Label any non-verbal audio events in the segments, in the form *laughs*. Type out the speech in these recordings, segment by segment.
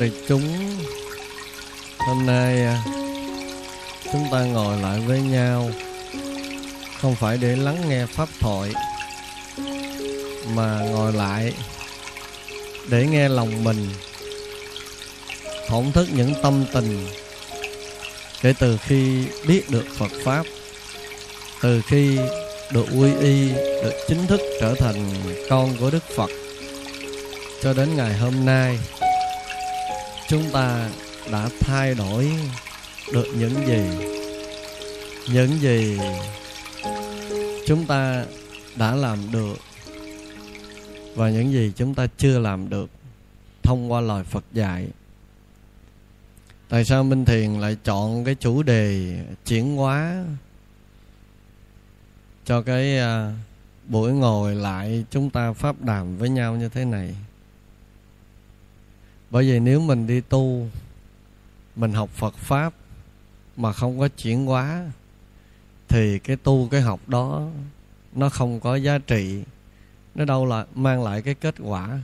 đại chúng. Hôm nay à, chúng ta ngồi lại với nhau. Không phải để lắng nghe pháp thoại, Mà ngồi lại để nghe lòng mình, Thổn thức những tâm tình. Kể từ khi biết được Phật Pháp, Từ khi được quy y, Được chính thức trở thành con của Đức Phật, Cho đến ngày hôm nay chúng ta đã thay đổi được những gì những gì chúng ta đã làm được và những gì chúng ta chưa làm được thông qua lời Phật dạy. Tại sao Minh Thiền lại chọn cái chủ đề chuyển hóa cho cái à, buổi ngồi lại chúng ta pháp đàm với nhau như thế này? Bởi vì nếu mình đi tu, mình học phật pháp mà không có chuyển hóa, thì cái tu cái học đó nó không có giá trị, nó đâu là mang lại cái kết quả.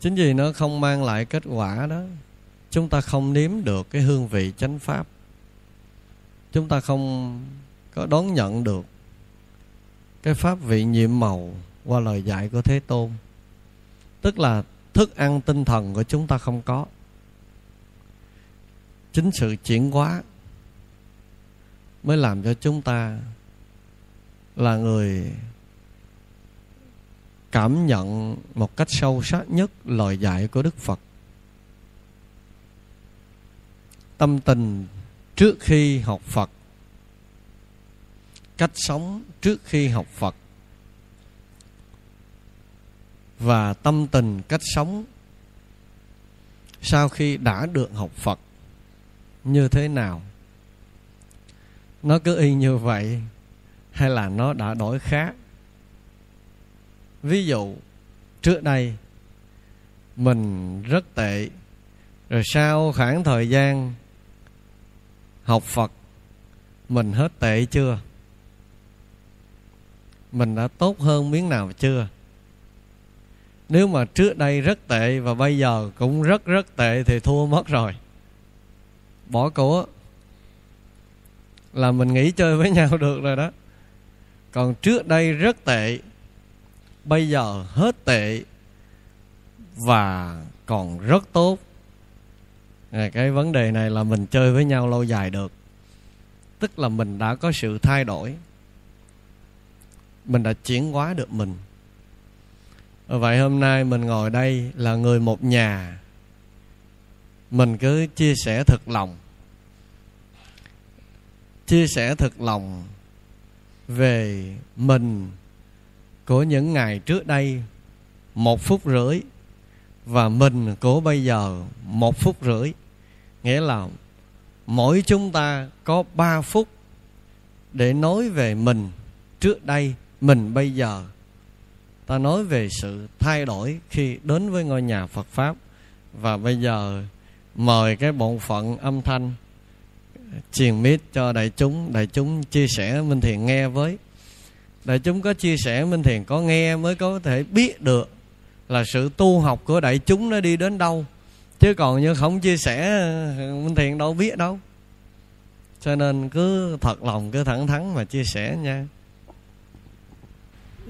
Chính vì nó không mang lại kết quả đó, chúng ta không nếm được cái hương vị chánh pháp. Chúng ta không có đón nhận được cái pháp vị nhiệm màu qua lời dạy của thế tôn. Tức là thức ăn tinh thần của chúng ta không có. Chính sự chuyển hóa mới làm cho chúng ta là người cảm nhận một cách sâu sắc nhất lời dạy của đức phật. Tâm tình trước khi học phật, cách sống trước khi học phật và tâm tình cách sống. Sau khi đã được học Phật, như thế nào? Nó cứ y như vậy, hay là nó đã đổi khác? Ví dụ, trước đây, mình rất tệ, rồi sau khoảng thời gian học Phật, mình hết tệ chưa? Mình đã tốt hơn miếng nào chưa? Nếu mà trước đây rất tệ và bây giờ cũng rất rất tệ thì thua mất rồi. Bỏ của là mình nghĩ chơi với *laughs* nhau được rồi đó. Còn trước đây rất tệ, bây giờ hết tệ và còn rất tốt. Cái vấn đề này là mình chơi với nhau lâu dài được. Tức là mình đã có sự thay đổi. Mình đã chuyển hóa được mình vậy hôm nay mình ngồi đây là người một nhà. Mình cứ chia sẻ thật lòng. Chia sẻ thật lòng về mình của những ngày trước đây, một phút rưỡi, và mình của bây giờ, một phút rưỡi. Nghĩa là mỗi chúng ta có ba phút để nói về mình trước đây, mình bây giờ ta nói về sự thay đổi khi đến với ngôi nhà Phật pháp. Và bây giờ mời cái bộ phận âm thanh truyền mít cho đại chúng. Đại chúng chia sẻ, minh thiền nghe với. Đại chúng có chia sẻ, minh thiền có nghe mới có thể biết được là sự tu học của đại chúng nó đi đến đâu. Chứ còn như không chia sẻ, minh thiền đâu biết đâu. Cho nên cứ thật lòng, cứ thẳng thắn mà chia sẻ nha.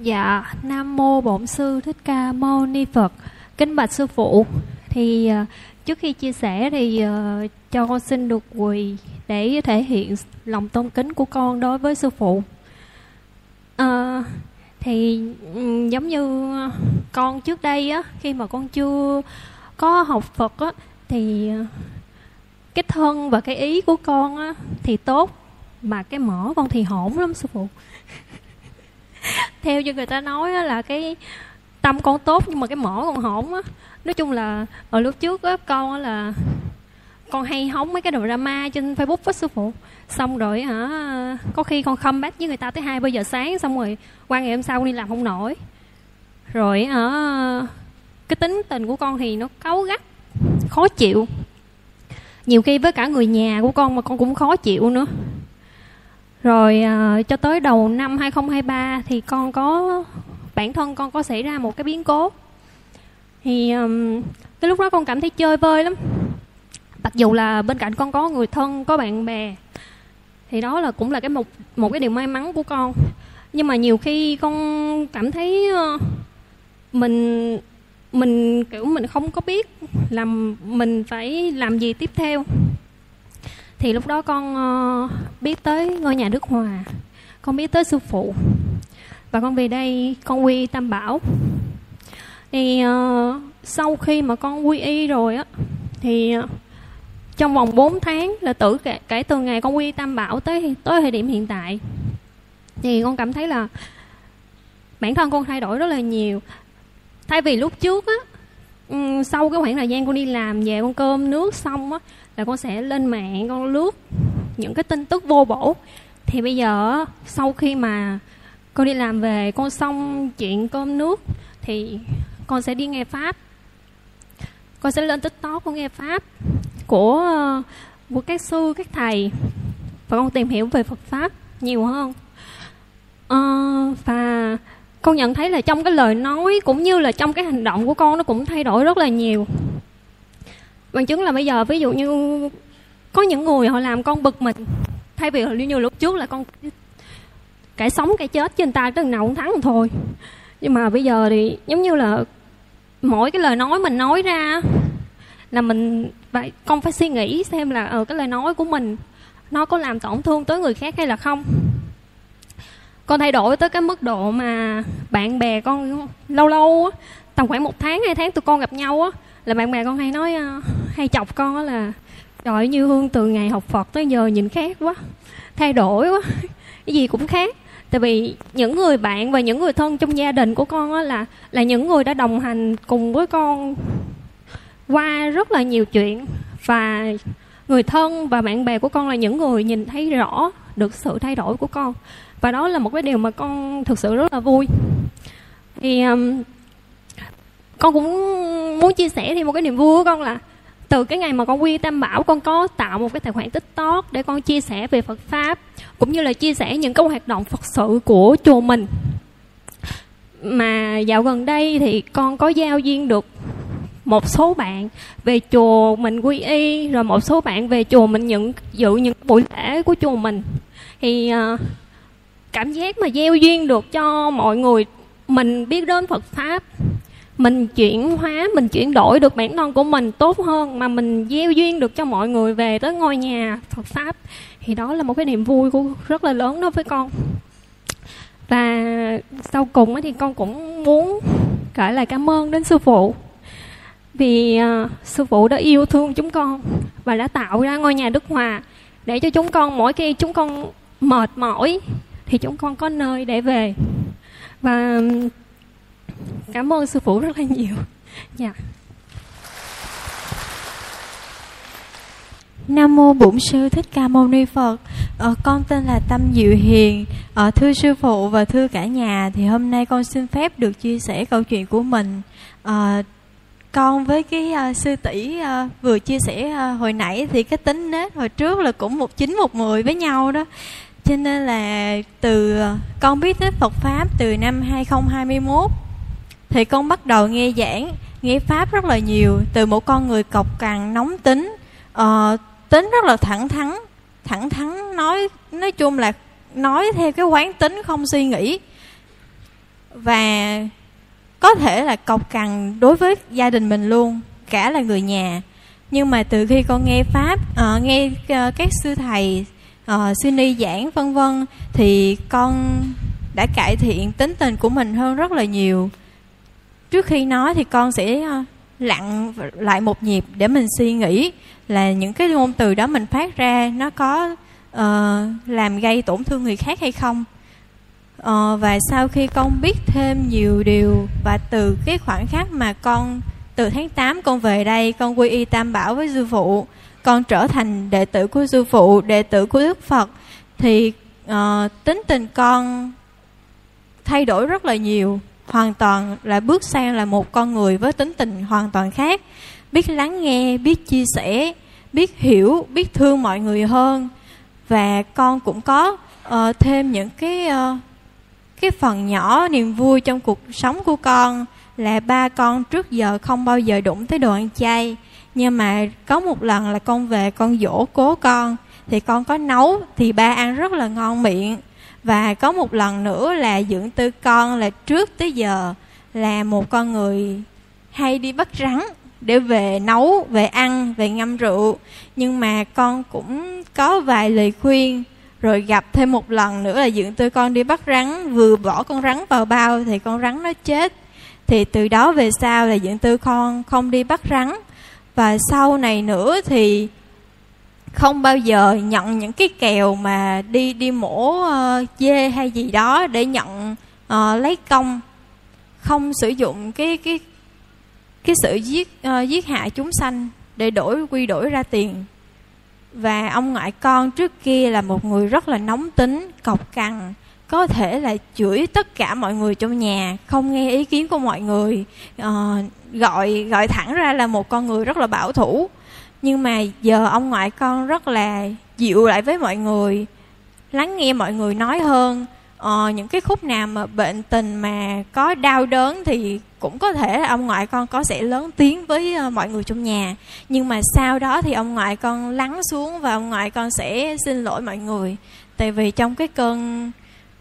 Dạ, Nam Mô Bổn Sư Thích Ca Mâu Ni Phật. Kính bạch Sư Phụ Thì ờ, trước khi chia sẻ thì ờ, cho con xin được quỳ Để thể hiện lòng tôn kính của con đối với Sư Phụ. À, Thì ừ, giống như con trước đây á Khi mà con chưa có học Phật á Thì cái thân và cái ý của con á Thì tốt Mà cái mỏ con thì hổn lắm Sư Phụ theo như người ta nói là cái tâm con tốt nhưng mà cái mỏ con hổn á. Nói chung là ở lúc trước á, con là, con hay hóng mấy cái drama trên facebook với sư phụ. Xong rồi hả, có khi con khâm bác với người ta tới hai ba giờ sáng, xong rồi qua ngày hôm sau đi làm không nổi. Rồi hả cái tính tình của con thì nó cáu gắt, khó chịu. Nhiều khi với cả người nhà của con mà con cũng khó chịu nữa rồi uh, cho tới đầu năm 2023 thì con có bản thân con có xảy ra một cái biến cố. Thì um, cái lúc đó con cảm thấy chơi vơi lắm. Mặc dù là bên cạnh con có người thân có bạn bè thì đó là cũng là cái một một cái điều may mắn của con. Nhưng mà nhiều khi con cảm thấy uh, mình mình kiểu mình không có biết làm mình phải làm gì tiếp theo thì lúc đó con uh, biết tới ngôi nhà Đức Hòa. Con biết tới sư phụ. Và con về đây con quy Tam Bảo. Thì uh, sau khi mà con quy y rồi á thì uh, trong vòng 4 tháng là tử kể, kể từ ngày con quy Tam Bảo tới tới thời điểm hiện tại thì con cảm thấy là bản thân con thay đổi rất là nhiều. Thay vì lúc trước á sau cái khoảng thời gian con đi làm về con cơm nước xong á là con sẽ lên mạng con lướt những cái tin tức vô bổ. Thì bây giờ sau khi mà con đi làm về con xong chuyện cơm nước thì con sẽ đi nghe pháp. Con sẽ lên tiktok con nghe pháp của của các sư các thầy. Và con tìm hiểu về phật pháp nhiều hơn. À, và con nhận thấy là trong cái lời nói cũng như là trong cái hành động của con nó cũng thay đổi rất là nhiều bằng chứng là bây giờ, ví dụ như có những người họ làm con bực mình, thay vì như lúc trước là con cái sống, cái chết trên tay từng nào cũng thắng thôi. Nhưng mà bây giờ thì giống như là mỗi cái lời nói mình nói ra là mình phải, con phải suy nghĩ xem là ở cái lời nói của mình nó có làm tổn thương tới người khác hay là không. Con thay đổi tới cái mức độ mà bạn bè con lâu lâu tầm khoảng một tháng, hai tháng tụi con gặp nhau á là bạn bè con hay nói ờ, hay chọc con là trời như hương từ ngày học phật tới giờ nhìn khác quá thay đổi quá *laughs* cái gì cũng khác. Tại vì những người bạn và những người thân trong gia đình của con á là là những người đã đồng hành cùng với con qua rất là nhiều chuyện. Và người thân và bạn bè của con là những người nhìn thấy rõ được sự thay đổi của con. Và đó là một cái điều mà con thực sự rất là vui. Thì um, con cũng muốn chia sẻ thêm một cái niềm vui của con là từ cái ngày mà con quy tam bảo con có tạo một cái tài khoản tiktok để con chia sẻ về phật pháp cũng như là chia sẻ những cái hoạt động phật sự của chùa mình. Mà dạo gần đây thì con có giao duyên được một số bạn về chùa mình quy y rồi một số bạn về chùa mình nhận dự những buổi lễ của chùa mình. Thì uh, cảm giác mà gieo duyên được cho mọi người mình biết đến Phật pháp mình chuyển hóa mình chuyển đổi được bản thân của mình tốt hơn mà mình gieo duyên được cho mọi người về tới ngôi nhà Phật pháp thì đó là một cái niềm vui của rất là lớn đối với con. Và sau cùng thì con cũng muốn gửi lời cảm ơn đến sư phụ vì uh, sư phụ đã yêu thương chúng con và đã tạo ra ngôi nhà Đức Hòa để cho chúng con mỗi khi chúng con mệt mỏi thì chúng con có nơi để về. Và cảm ơn sư phụ rất là nhiều dạ yeah. Nam mô Bổn sư Thích Ca Mâu Ni Phật. Ờ, con tên là Tâm Diệu Hiền. Ờ, thưa sư phụ và thưa cả nhà, thì hôm nay con xin phép được chia sẻ câu chuyện của mình. Ờ, con với cái uh, sư tỷ uh, vừa chia sẻ uh, hồi nãy thì cái tính nết hồi trước là cũng một chín một mười với nhau đó cho nên là từ con biết đến Phật pháp từ năm 2021 thì con bắt đầu nghe giảng nghe pháp rất là nhiều từ một con người cọc cằn nóng tính. Uh, tính rất là thẳng thắn thẳng thắn nói nói chung là nói theo cái quán tính không suy nghĩ. Và có thể là cọc cằn đối với gia đình mình luôn cả là người nhà. Nhưng mà từ khi con nghe pháp uh, nghe uh, các sư thầy uh, sư ni giảng vân vân thì con đã cải thiện tính tình của mình hơn rất là nhiều trước khi nói thì con sẽ ờ, lặng lại một nhịp để mình suy nghĩ là những cái ngôn từ đó mình phát ra nó có uh, làm gây tổn thương người khác hay không. Uh, và sau khi con biết thêm nhiều điều và từ cái khoảnh khắc mà con từ tháng 8 con về đây con quy y tam bảo với sư phụ con trở thành đệ tử của sư phụ đệ tử của đức phật thì uh, tính tình con thay đổi rất là nhiều hoàn toàn là bước sang là một con người với tính tình hoàn toàn khác. Biết lắng nghe biết chia sẻ biết hiểu biết thương mọi người hơn. Và con cũng có uh, thêm những cái uh, cái phần nhỏ niềm vui trong cuộc sống của con là ba con trước giờ không bao giờ đụng tới đồ ăn chay. Nhưng mà có một lần là con về con dỗ cố con thì con có nấu thì ba ăn rất là ngon miệng và có một lần nữa là dưỡng tư con là trước tới giờ là một con người hay đi bắt rắn để về nấu, về ăn, về ngâm rượu. Nhưng mà con cũng có vài lời khuyên. Rồi gặp thêm một lần nữa là dưỡng tư con đi bắt rắn, vừa bỏ con rắn vào bao thì con rắn nó chết. Thì từ đó về sau là dưỡng tư con không đi bắt rắn. Và sau này nữa thì không bao giờ nhận những cái kèo mà đi đi mổ uh, dê hay gì đó để nhận uh, lấy công. Không sử dụng cái cái cái sự giết uh, giết hại chúng sanh để đổi quy đổi ra tiền. Và ông ngoại con trước kia là một người rất là nóng tính cọc cằn có thể là chửi tất cả mọi người trong nhà không nghe ý kiến của mọi người. Uh, gọi gọi thẳng ra là một con người rất là bảo thủ nhưng mà giờ ông ngoại con rất là dịu lại với mọi người lắng nghe mọi người nói hơn. Ờ, những cái khúc nào mà bệnh tình mà có đau đớn thì cũng có thể là ông ngoại con có sẽ lớn tiếng với ờ, mọi người trong nhà. Nhưng mà sau đó thì ông ngoại con lắng xuống và ông ngoại con sẽ xin lỗi mọi người. Tại vì trong cái cơn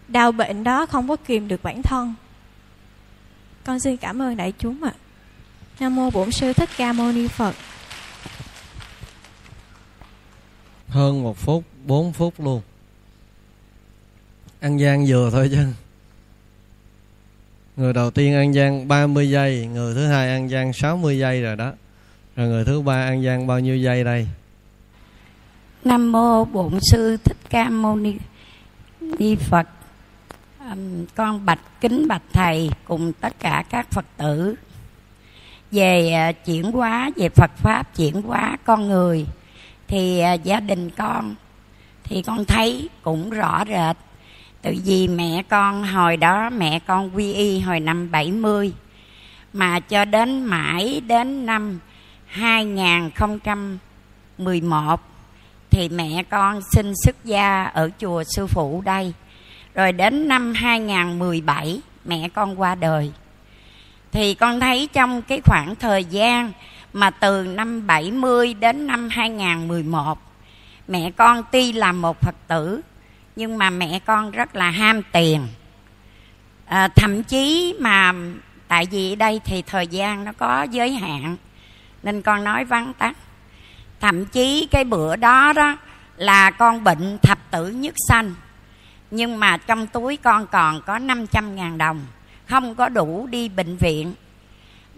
đau bệnh đó không có kìm được bản thân. Con xin cảm ơn đại chúng ạ. Nam mô bổn sư thích ca mâu ni phật. Hơn một phút, bốn phút luôn. Ăn gian vừa thôi chứ. Người đầu tiên ăn gian 30 giây, người thứ hai ăn gian 60 giây rồi đó. Rồi người thứ ba ăn gian bao nhiêu giây đây? Nam mô bổn sư thích ca mâu ni ni phật. Con bạch kính bạch thầy cùng tất cả các phật tử về à, chuyển hóa, về phật pháp chuyển hóa con người thì à, gia đình con thì con thấy cũng rõ rệt Tự vì mẹ con hồi đó, mẹ con quy y hồi năm 70 mà cho đến mãi đến năm 2011 thì mẹ con xin xuất gia ở chùa sư phụ đây. Rồi đến năm 2017 mẹ con qua đời. Thì con thấy trong cái khoảng thời gian mà từ năm 70 đến năm 2011 mẹ con tuy là một Phật tử nhưng mà mẹ con rất là ham tiền. À, thậm chí mà tại vì đây thì thời gian nó có giới hạn nên con nói vắn tắt. Thậm chí cái bữa đó đó là con bệnh thập tử nhất sanh nhưng mà trong túi con còn có 500 ngàn đồng không có đủ đi bệnh viện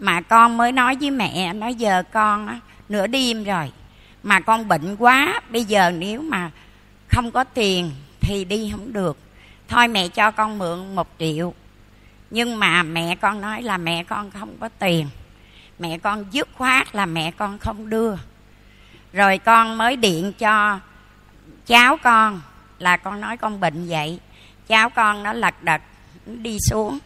mà con mới nói với mẹ, nói giờ con nửa đêm rồi. Mà con bệnh quá, bây giờ nếu mà không có tiền thì đi không được. Thôi mẹ cho con mượn một triệu. Nhưng mà mẹ con nói là mẹ con không có tiền. Mẹ con dứt khoát là mẹ con không đưa. Rồi con mới điện cho cháu con là con nói con bệnh vậy. Cháu con nó lật đật, nó đi xuống.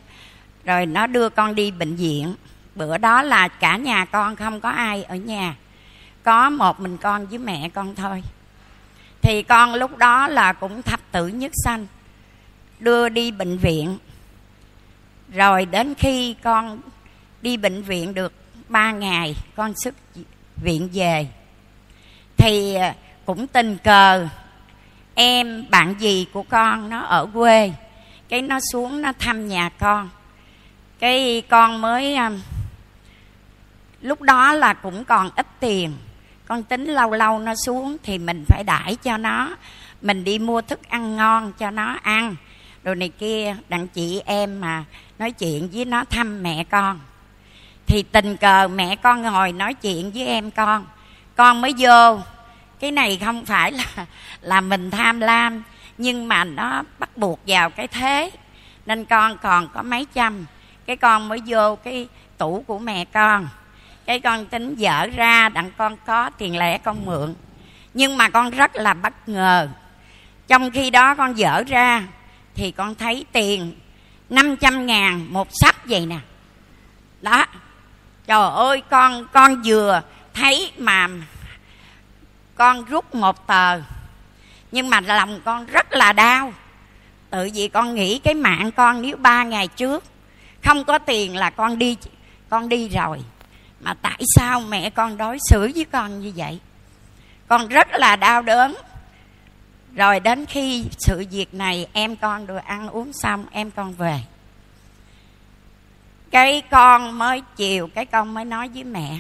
Rồi nó đưa con đi bệnh viện bữa đó là cả nhà con, không có ai ở nhà. Có một mình con với mẹ con thôi. Thì con lúc đó là cũng thập tử nhất sanh, đưa đi bệnh viện. Rồi đến khi con đi bệnh viện được ba ngày, con xuất viện về. Thì à, cũng tình cờ, em, bạn gì của con nó ở quê. Cái nó xuống nó thăm nhà con. Cái con mới à, lúc đó là cũng còn ít tiền. Con tính lâu lâu nó xuống thì mình phải đãi cho nó. Mình đi mua thức ăn ngon cho nó ăn. Rồi này kia, đặng chị em mà nói chuyện với nó thăm mẹ con. Thì tình cờ mẹ con ngồi nói chuyện với em con. Con mới vô. Cái này không phải là là mình tham lam, nhưng mà nó bắt buộc vào cái thế. Nên con còn có mấy trăm. Cái con mới vô cái tủ của mẹ con cái con tính dở ra, đặng con có tiền lẻ, con mượn. Nhưng mà con rất là bất ngờ. Trong khi đó con dở ra, thì con thấy tiền 500 ngàn một sắp vậy nè. Đó. Trời ơi, con con vừa thấy mà con rút một tờ. Nhưng mà lòng con rất là đau. Tự vì con nghĩ cái mạng con, nếu ba ngày trước không có tiền là con đi con đi rồi mà tại sao mẹ con đối xử với con như vậy? Con rất là đau đớn. Rồi đến khi sự việc này, em con được ăn uống xong, em con về. Cái con mới chiều, cái con mới nói với mẹ.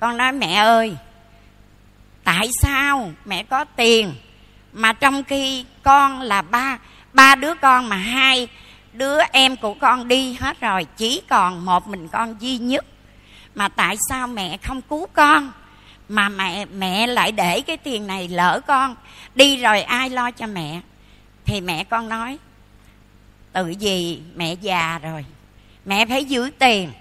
Con nói, mẹ ơi, tại sao mẹ có tiền mà trong khi con là ba ba đứa con mà hai đứa em của con đi hết rồi, chỉ còn một mình con duy nhất? Mà tại sao mẹ không cứu con? Mà mẹ mẹ lại để cái tiền này lỡ con. Đi rồi ai lo cho mẹ? Thì mẹ con nói, tự gì mẹ già rồi, mẹ phải giữ tiền.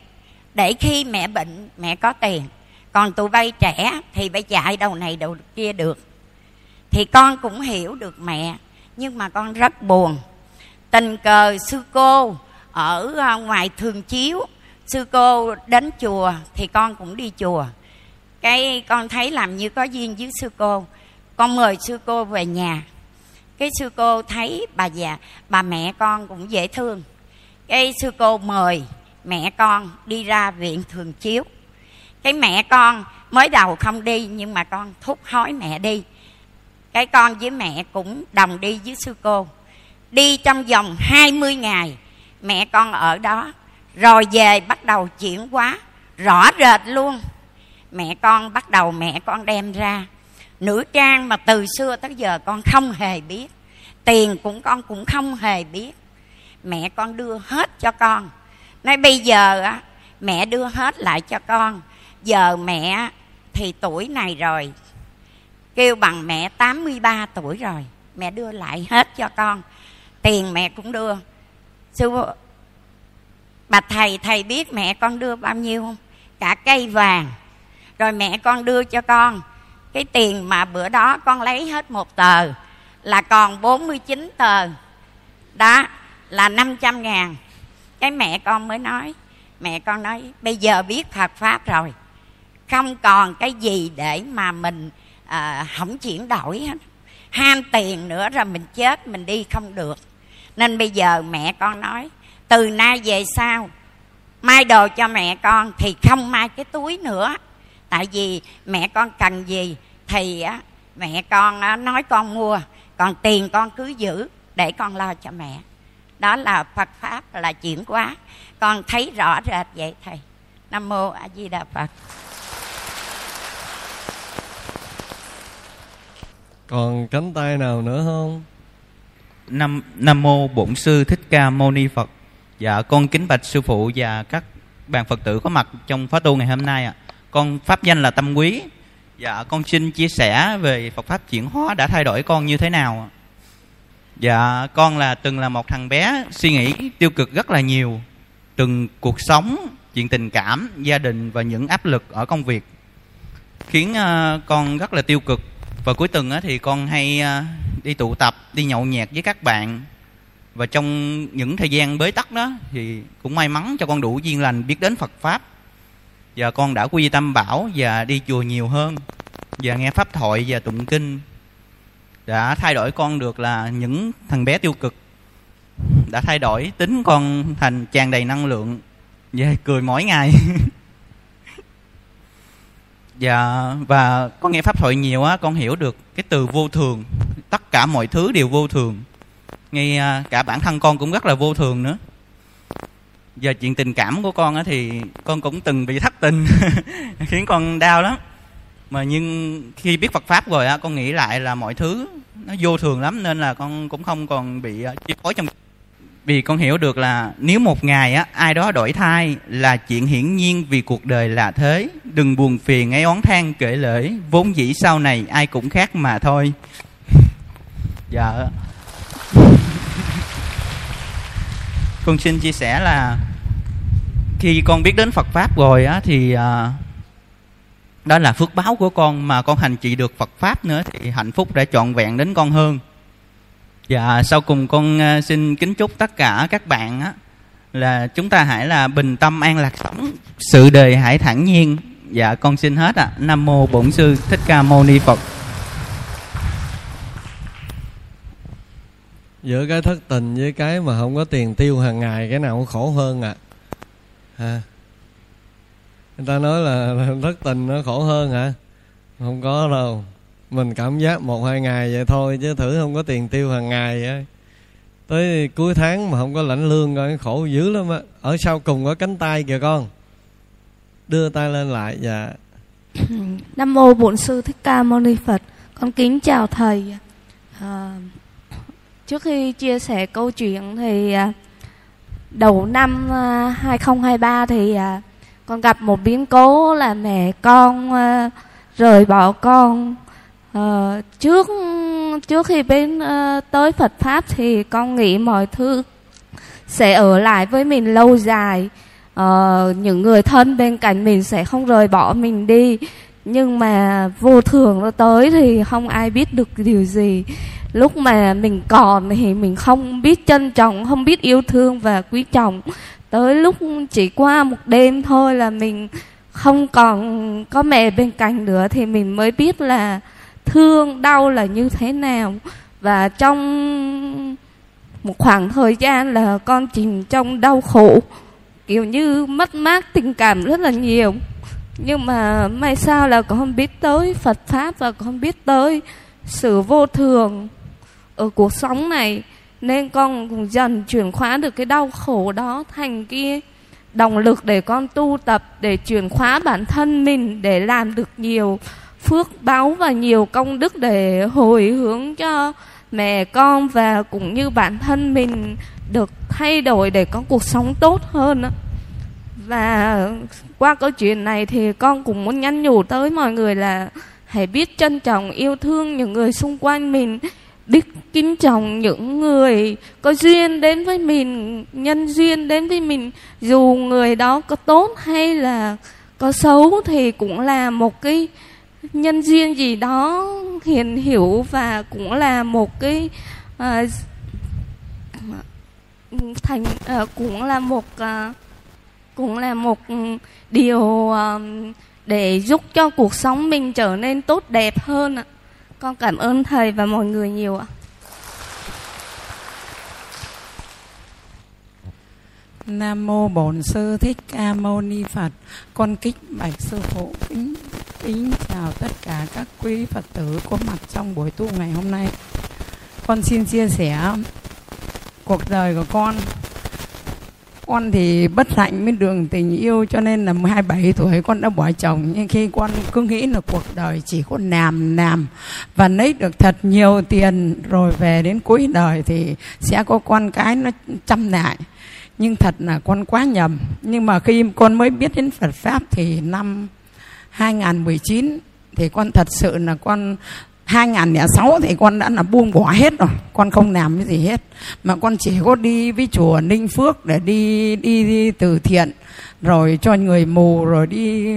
Để khi mẹ bệnh, mẹ có tiền. Còn tụi bay trẻ thì phải chạy đầu này đầu kia được. Thì con cũng hiểu được mẹ, nhưng mà con rất buồn. Tình cờ sư cô ở à, ngoài thường chiếu sư cô đến chùa thì con cũng đi chùa. Cái con thấy làm như có duyên với sư cô. Con mời sư cô về nhà. Cái sư cô thấy bà già, bà mẹ con cũng dễ thương. Cái sư cô mời mẹ con đi ra viện thường chiếu. Cái mẹ con mới đầu không đi, nhưng mà con thúc hối mẹ đi. Cái con với mẹ cũng đồng đi với sư cô. Đi trong vòng 20 ngày, mẹ con ở đó rồi về bắt đầu chuyển hóa, rõ rệt luôn. Mẹ con bắt đầu mẹ con đem ra. Nữ trang mà từ xưa tới giờ con không hề biết. Tiền cũng con cũng không hề biết. Mẹ con đưa hết cho con. Nói bây giờ á, mẹ đưa hết lại cho con. Giờ mẹ thì tuổi này rồi. Kêu bằng mẹ 83 tuổi rồi. Mẹ đưa lại hết cho con. Tiền mẹ cũng đưa. Sư bà thầy thầy biết mẹ con đưa bao nhiêu không? Cả cây vàng. Rồi mẹ con đưa cho con. Cái tiền mà bữa đó con lấy hết một tờ là còn 49 tờ. Đó là 500 ngàn. Cái mẹ con mới nói mẹ con nói bây giờ biết Phật pháp rồi. Không còn cái gì để mà mình à, không chuyển đổi hết. Ham tiền nữa rồi mình chết mình đi không được. Nên bây giờ mẹ con nói từ nay về sau mai đồ cho mẹ con thì không mai cái túi nữa. Tại vì mẹ con cần gì thì á mẹ con á, nói con mua còn tiền con cứ giữ để con lo cho mẹ. Đó là phật pháp là chuyển hóa. Con thấy rõ rệt vậy thầy. Nam mô a di đà phật. Còn cánh tay nào nữa không? Nam Nam mô Bổn sư Thích Ca Mâu Ni Phật. Dạ con kính bạch sư phụ và các bạn Phật tử có mặt trong khóa tu ngày hôm nay ạ. Con pháp danh là Tâm Quý. Dạ con xin chia sẻ về Phật pháp chuyển hóa đã thay đổi con như thế nào. Dạ con là từng là một thằng bé suy nghĩ tiêu cực rất là nhiều. Từng cuộc sống, chuyện tình cảm, gia đình và những áp lực ở công việc khiến uh, con rất là tiêu cực và cuối tuần thì con hay uh, đi tụ tập đi nhậu nhẹt với các bạn và trong những thời gian bế tắc đó thì cũng may mắn cho con đủ duyên lành biết đến Phật pháp. Và con đã quy tâm bảo và đi chùa nhiều hơn. Và nghe pháp thoại và tụng kinh. Đã thay đổi con được là những thằng bé tiêu cực. Đã thay đổi tính con thành tràn đầy năng lượng. Và cười mỗi ngày. Và *laughs* dạ, và con nghe pháp thoại nhiều á con hiểu được cái từ vô thường, tất cả mọi thứ đều vô thường. Ngay à, cả bản thân con cũng rất là vô thường nữa. Giờ chuyện tình cảm của con á thì con cũng từng bị thất tình, *laughs* khiến con đau lắm. Mà nhưng khi biết Phật pháp rồi á, con nghĩ lại là mọi thứ nó vô thường lắm, nên là con cũng không còn bị à, chi phối trong vì con hiểu được là nếu một ngày á, ai đó đổi thai là chuyện hiển nhiên vì cuộc đời là thế đừng buồn phiền ấy, oán than kể lễ vốn dĩ sau này ai cũng khác mà thôi *laughs* dạ con xin chia sẻ là khi con biết đến Phật pháp rồi á thì à, đó là phước báo của con mà con hành trì được Phật pháp nữa thì hạnh phúc đã trọn vẹn đến con hơn Dạ, sau cùng con à, xin kính chúc tất cả các bạn á là chúng ta hãy là bình tâm an lạc sống, sự đời hãy thản nhiên. Dạ, con xin hết ạ. À. Nam mô Bổn sư Thích Ca Mâu Ni Phật. Giữa cái thất tình với cái mà không có tiền tiêu hàng ngày cái nào cũng khổ hơn à à. người ta nói là *laughs* thất tình nó khổ hơn hả? Không có đâu. Mình cảm giác một hai ngày vậy thôi chứ thử không có tiền tiêu hàng ngày á. Tới cuối tháng mà không có lãnh lương coi khổ dữ lắm á. Ở sau cùng có cánh tay kìa con. Đưa tay lên lại dạ nam mô bổn sư thích ca mâu ni phật. Con kính chào thầy. À, trước khi chia sẻ câu chuyện thì à, đầu năm à, 2023 thì à, con gặp một biến cố là mẹ con rời bỏ con. Ờ, trước trước khi đến tới Phật pháp thì con nghĩ mọi thứ sẽ ở lại với mình lâu dài. Ờ, những người thân bên cạnh mình sẽ không rời bỏ mình đi. Nhưng mà vô thường nó tới thì không ai biết được điều gì lúc mà mình còn thì mình không biết trân trọng, không biết yêu thương và quý trọng. Tới lúc chỉ qua một đêm thôi là mình không còn có mẹ bên cạnh nữa thì mình mới biết là thương, đau là như thế nào. Và trong một khoảng thời gian là con chìm trong đau khổ, kiểu như mất mát tình cảm rất là nhiều. Nhưng mà may sao là con không biết tới Phật pháp và con không biết tới sự vô thường ở cuộc sống này, nên con cũng dần chuyển khóa được cái đau khổ đó thành cái động lực để con tu tập, để chuyển khóa bản thân mình, để làm được nhiều phước báo và nhiều công đức để hồi hướng cho mẹ con và cũng như bản thân mình được thay đổi để có cuộc sống tốt hơn và qua câu chuyện này thì con cũng muốn nhắn nhủ tới mọi người là hãy biết trân trọng, yêu thương những người xung quanh mình đức kính trọng những người có duyên đến với mình nhân duyên đến với mình dù người đó có tốt hay là có xấu thì cũng là một cái nhân duyên gì đó hiền hiểu và cũng là một cái à, thành à, cũng là một à, cũng là một điều à, để giúp cho cuộc sống mình trở nên tốt đẹp hơn ạ con cảm ơn thầy và mọi người nhiều ạ. Nam mô Bổn Sư Thích Ca Mâu Ni Phật. Con kính bạch sư phụ kính kính chào tất cả các quý Phật tử có mặt trong buổi tu ngày hôm nay. Con xin chia sẻ cuộc đời của con con thì bất hạnh với đường tình yêu, cho nên là 27 tuổi con đã bỏ chồng. Nhưng khi con cứ nghĩ là cuộc đời chỉ có làm làm và lấy được thật nhiều tiền rồi về đến cuối đời thì sẽ có con cái nó chăm lại. Nhưng thật là con quá nhầm. Nhưng mà khi con mới biết đến Phật pháp thì năm 2019 thì con thật sự là con 2006 thì con đã là buông bỏ hết rồi. Con không làm cái gì hết. Mà con chỉ có đi với chùa Ninh Phước để đi đi, đi từ thiện rồi cho người mù rồi đi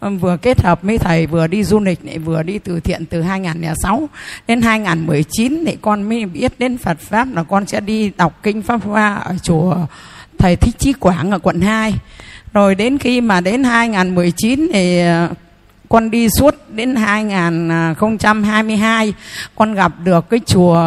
ờ, vừa kết hợp với thầy vừa đi du lịch lại vừa đi từ thiện từ 2006 đến 2019 thì con mới biết đến Phật pháp là con sẽ đi đọc kinh pháp hoa ở chùa thầy Thích Chí Quảng ở quận 2 rồi đến khi mà đến 2019 thì ờ, con đi suốt đến 2022 con gặp được cái chùa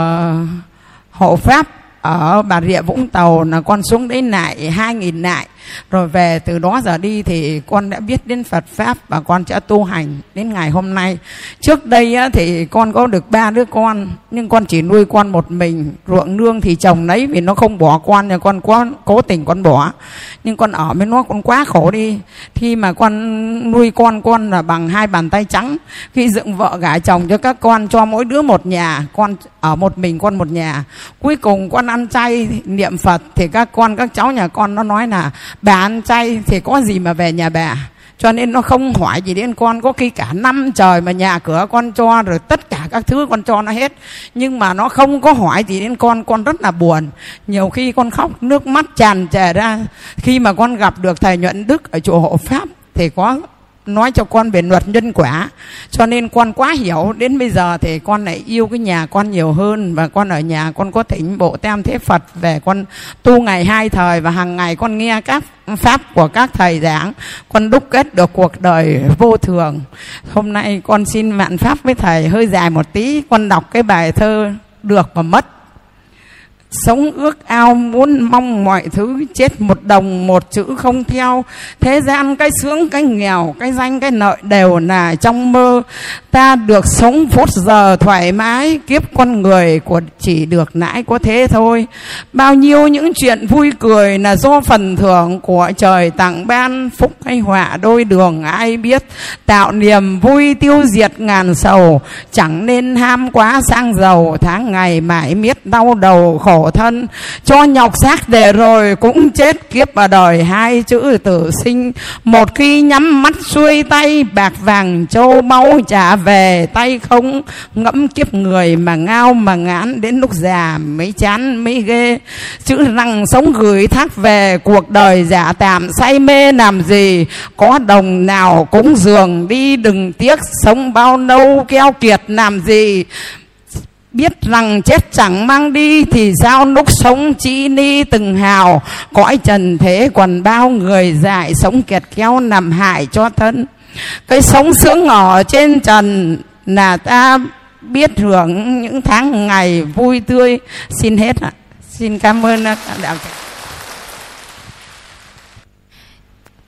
hộ pháp ở Bà Rịa Vũng Tàu là con xuống đấy lại hai nghìn lại rồi về từ đó giờ đi thì con đã biết đến Phật pháp và con sẽ tu hành đến ngày hôm nay. Trước đây á, thì con có được ba đứa con nhưng con chỉ nuôi con một mình. Ruộng nương thì chồng lấy vì nó không bỏ con nhà con có cố tình con bỏ. Nhưng con ở với nó con quá khổ đi. Khi mà con nuôi con con là bằng hai bàn tay trắng. Khi dựng vợ gả chồng cho các con cho mỗi đứa một nhà con ở một mình con một nhà. Cuối cùng con ăn chay niệm phật thì các con, các cháu nhà con nó nói là, bà ăn chay thì có gì mà về nhà bà? Cho nên nó không hỏi gì đến con. Có khi cả năm trời mà nhà cửa con cho rồi tất cả các thứ con cho nó hết. Nhưng mà nó không có hỏi gì đến con. Con rất là buồn. Nhiều khi con khóc, nước mắt tràn trề ra. Khi mà con gặp được thầy nhuận đức ở chùa hộ pháp thì có nói cho con về luật nhân quả. Cho nên con quá hiểu, đến bây giờ thì con lại yêu cái nhà con nhiều hơn và con ở nhà con có thỉnh bộ tam thế phật về con tu ngày hai thời và hàng ngày con nghe các pháp của các thầy giảng. Con đúc kết được cuộc đời vô thường. Hôm nay con xin mạn pháp với thầy, hơi dài một tí, con đọc cái bài thơ được và mất sống ước ao muốn mong mọi thứ, chết một đồng, một chữ không theo. Thế gian cái sướng, cái nghèo, cái danh, cái nợ đều là trong mơ. Ta được sống phút giờ thoải mái, kiếp con người của chỉ được nãi có thế thôi. Bao nhiêu những chuyện vui cười là do phần thưởng của trời tặng ban, phúc hay họa đôi đường, ai biết. Tạo niềm vui tiêu diệt ngàn sầu, chẳng nên ham quá sang giàu. Tháng ngày mãi miết đau đầu, khổ thân. Cho nhọc xác để rồi cũng chết kiếp ở đời. Hai chữ tử sinh. Một khi nhắm mắt xuôi tay, bạc vàng châu báu trả về. Tay không ngẫm kiếp người mà ngao mà ngán đến lúc già mới chán, mới ghê. Chữ rằng sống gửi thác về cuộc đời giả tạm, say mê làm gì? Có đồng nào cũng giường đi, đừng tiếc. Sống bao lâu keo kiệt làm gì? Biết rằng chết chẳng mang đi thì sao lúc sống chi ni từng hào. Cõi trần thế còn bao người dại sống kẹt kéo nằm hại cho thân. Cái sống sướng ở trên trần là ta biết hưởng những tháng ngày vui tươi. Xin hết ạ. Xin cảm ơn đạo tràng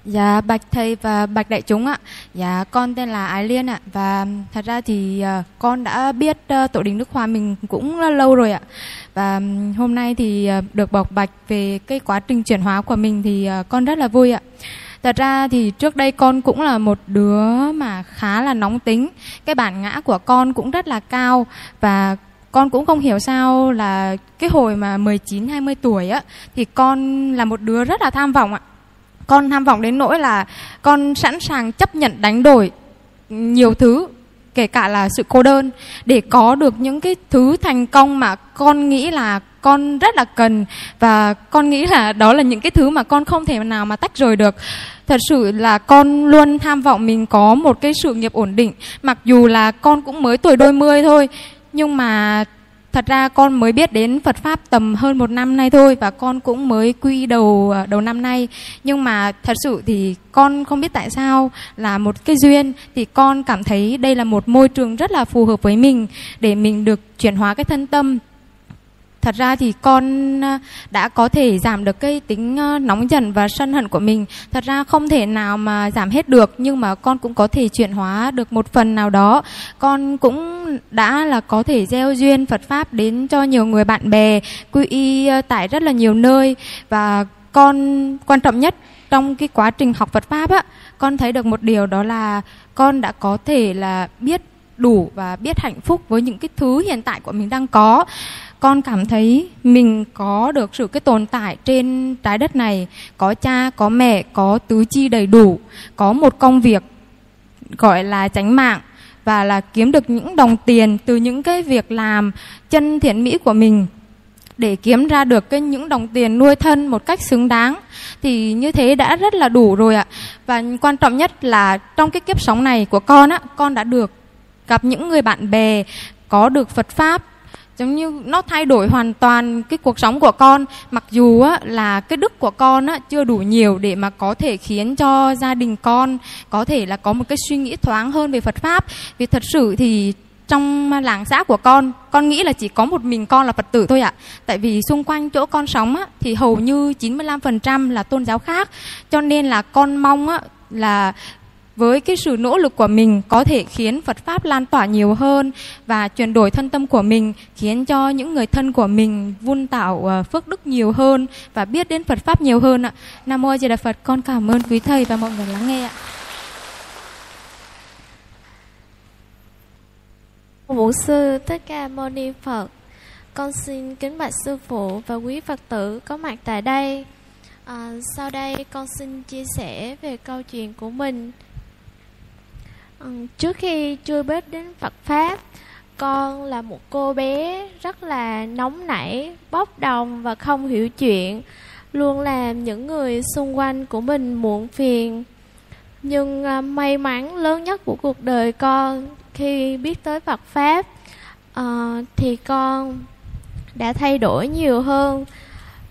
Dạ bạch thầy và bạch đại chúng ạ. Dạ con tên là Ái Liên ạ và thật ra thì uh, con đã biết uh, tổ đình Đức Hòa mình cũng lâu rồi ạ. Và um, hôm nay thì uh, được bọc bạch về cái quá trình chuyển hóa của mình thì uh, con rất là vui ạ. Thật ra thì trước đây con cũng là một đứa mà khá là nóng tính. Cái bản ngã của con cũng rất là cao và con cũng không hiểu sao là cái hồi mà 19 20 tuổi á thì con là một đứa rất là tham vọng ạ con tham vọng đến nỗi là con sẵn sàng chấp nhận đánh đổi nhiều thứ, kể cả là sự cô đơn, để có được những cái thứ thành công mà con nghĩ là con rất là cần. Và con nghĩ là đó là những cái thứ mà con không thể nào mà tách rời được. Thật sự là con luôn tham vọng mình có một cái sự nghiệp ổn định. Mặc dù là con cũng mới tuổi đôi mươi thôi, nhưng mà thật ra con mới biết đến Phật pháp tầm hơn một năm nay thôi và con cũng mới quy đầu ờ, đầu năm nay. Nhưng mà thật sự thì con không biết tại sao là một cái duyên thì con cảm thấy đây là một môi trường rất là phù hợp với mình để mình được chuyển hóa cái thân tâm. Thật ra thì con ờ, đã có thể giảm được cái tính ờ, nóng giận và sân hận của mình. Thật ra không thể nào mà giảm hết được nhưng mà con cũng có thể chuyển hóa được một phần nào đó. Con cũng đã là có thể gieo duyên Phật pháp đến cho nhiều người bạn bè, quy y ờ, tại rất là nhiều nơi. Và con, quan trọng nhất trong cái quá trình học Phật pháp á, con thấy được một điều đó là con đã có thể là biết đủ và biết hạnh phúc với những cái thứ hiện tại của mình đang có. Con cảm thấy mình có được sự cái tồn tại trên trái đất này, có cha, có mẹ, có tứ chi đầy đủ, có một công việc, gọi là tránh mạng và là kiếm được những đồng tiền từ những cái việc làm chân thiện mỹ của mình. Để kiếm ra được cái những đồng tiền nuôi thân một cách xứng đáng thì như thế đã rất là đủ rồi ạ. Và quan trọng nhất là trong cái kiếp sống này của con á, con đã được gặp những người bạn bè, có được Phật pháp giống như nó thay đổi hoàn toàn cái cuộc sống của con. Mặc dù á, là cái đức của con á, chưa đủ nhiều để mà có thể khiến cho gia đình con có thể là có một cái suy nghĩ thoáng hơn về Phật pháp. Vì thật sự thì trong làng xã của con con nghĩ là chỉ có một mình con là phật tử thôi ạ. Tại vì xung quanh chỗ con sống á, thì hầu như 95% là tôn giáo khác. Cho nên là con mong á, là với cái sự nỗ lực của mình có thể khiến Phật pháp lan tỏa nhiều hơn và chuyển đổi thân tâm của mình khiến cho những người thân của mình vun tạo ờ, phước đức nhiều hơn và biết đến Phật pháp nhiều hơn ạ. Nam mô A Di Đà Phật. Con cảm ơn quý thầy và mọi người lắng nghe ạ. Vũ sư Thích Ca Mâu Ni Phật. Con xin kính bạch sư phụ và quý Phật tử có mặt tại đây. À, sau đây con xin chia sẻ về câu chuyện của mình Ờ, trước khi chưa biết đến Phật Pháp Con là một cô bé rất là nóng nảy, bốc đồng và không hiểu chuyện Luôn làm những người xung quanh của mình muộn phiền. Nhưng ờ, may mắn lớn nhất của cuộc đời con Khi biết tới Phật Pháp uh, Thì con đã thay đổi nhiều hơn.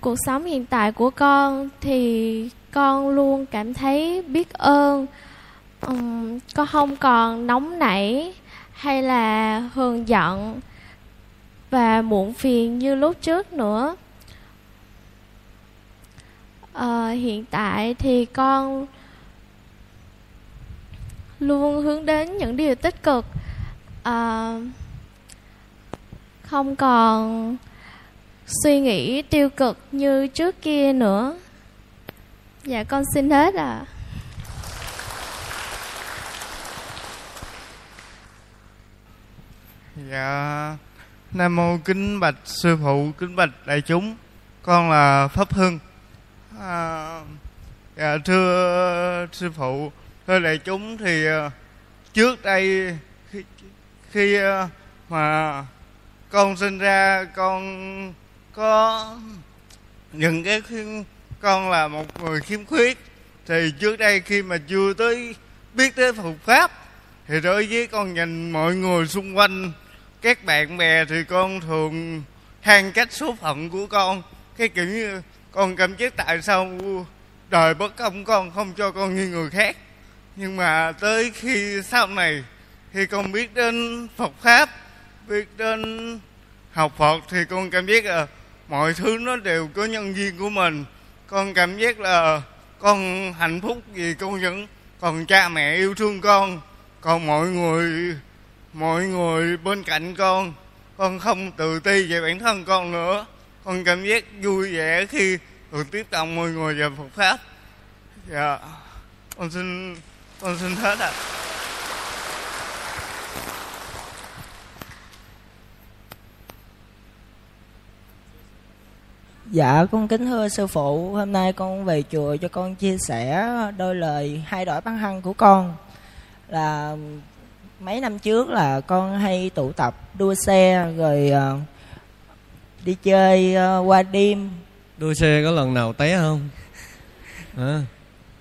Cuộc sống hiện tại của con thì con luôn cảm thấy biết ơn um, con không còn nóng nảy hay là hờn giận và muộn phiền như lúc trước nữa. À, hiện tại thì con luôn hướng đến những điều tích cực. À, không còn suy nghĩ tiêu cực như trước kia nữa. Dạ con xin hết ạ. à. Dạ. Nam mô kính bạch sư phụ kính bạch đại chúng. Con là Pháp Hưng. À, Dạ thưa sư phụ Thưa đại chúng thì à, trước đây khi, khi à, mà con sinh ra con có những cái khi con là một người khiếm khuyết thì trước đây khi mà chưa tới biết tới Phật pháp thì đối với con nhìn mọi người xung quanh các bạn bè thì con thường hang cách số phận của con. Cái kiểu như con cảm giác tại sao đời bất công con không cho con như người khác. Nhưng mà tới khi sau này khi con biết đến Phật pháp, biết đến học Phật thì con cảm giác là mọi thứ nó đều có nhân duyên của mình. Con cảm giác là con hạnh phúc vì con vẫn còn cha mẹ yêu thương con. Còn mọi người mọi người bên cạnh con con không tự ti về bản thân con nữa. Con cảm giác vui vẻ khi được tiếp cận mọi người về Phật pháp. Dạ con xin con xin hết ạ. À. Dạ con kính thưa sư phụ, Hôm nay con về chùa cho con chia sẻ đôi lời hai đổi băn hăng của con. Là mấy năm trước là con hay tụ tập đua xe rồi uh, đi chơi uh, qua đêm. Đua xe có lần nào té không? À.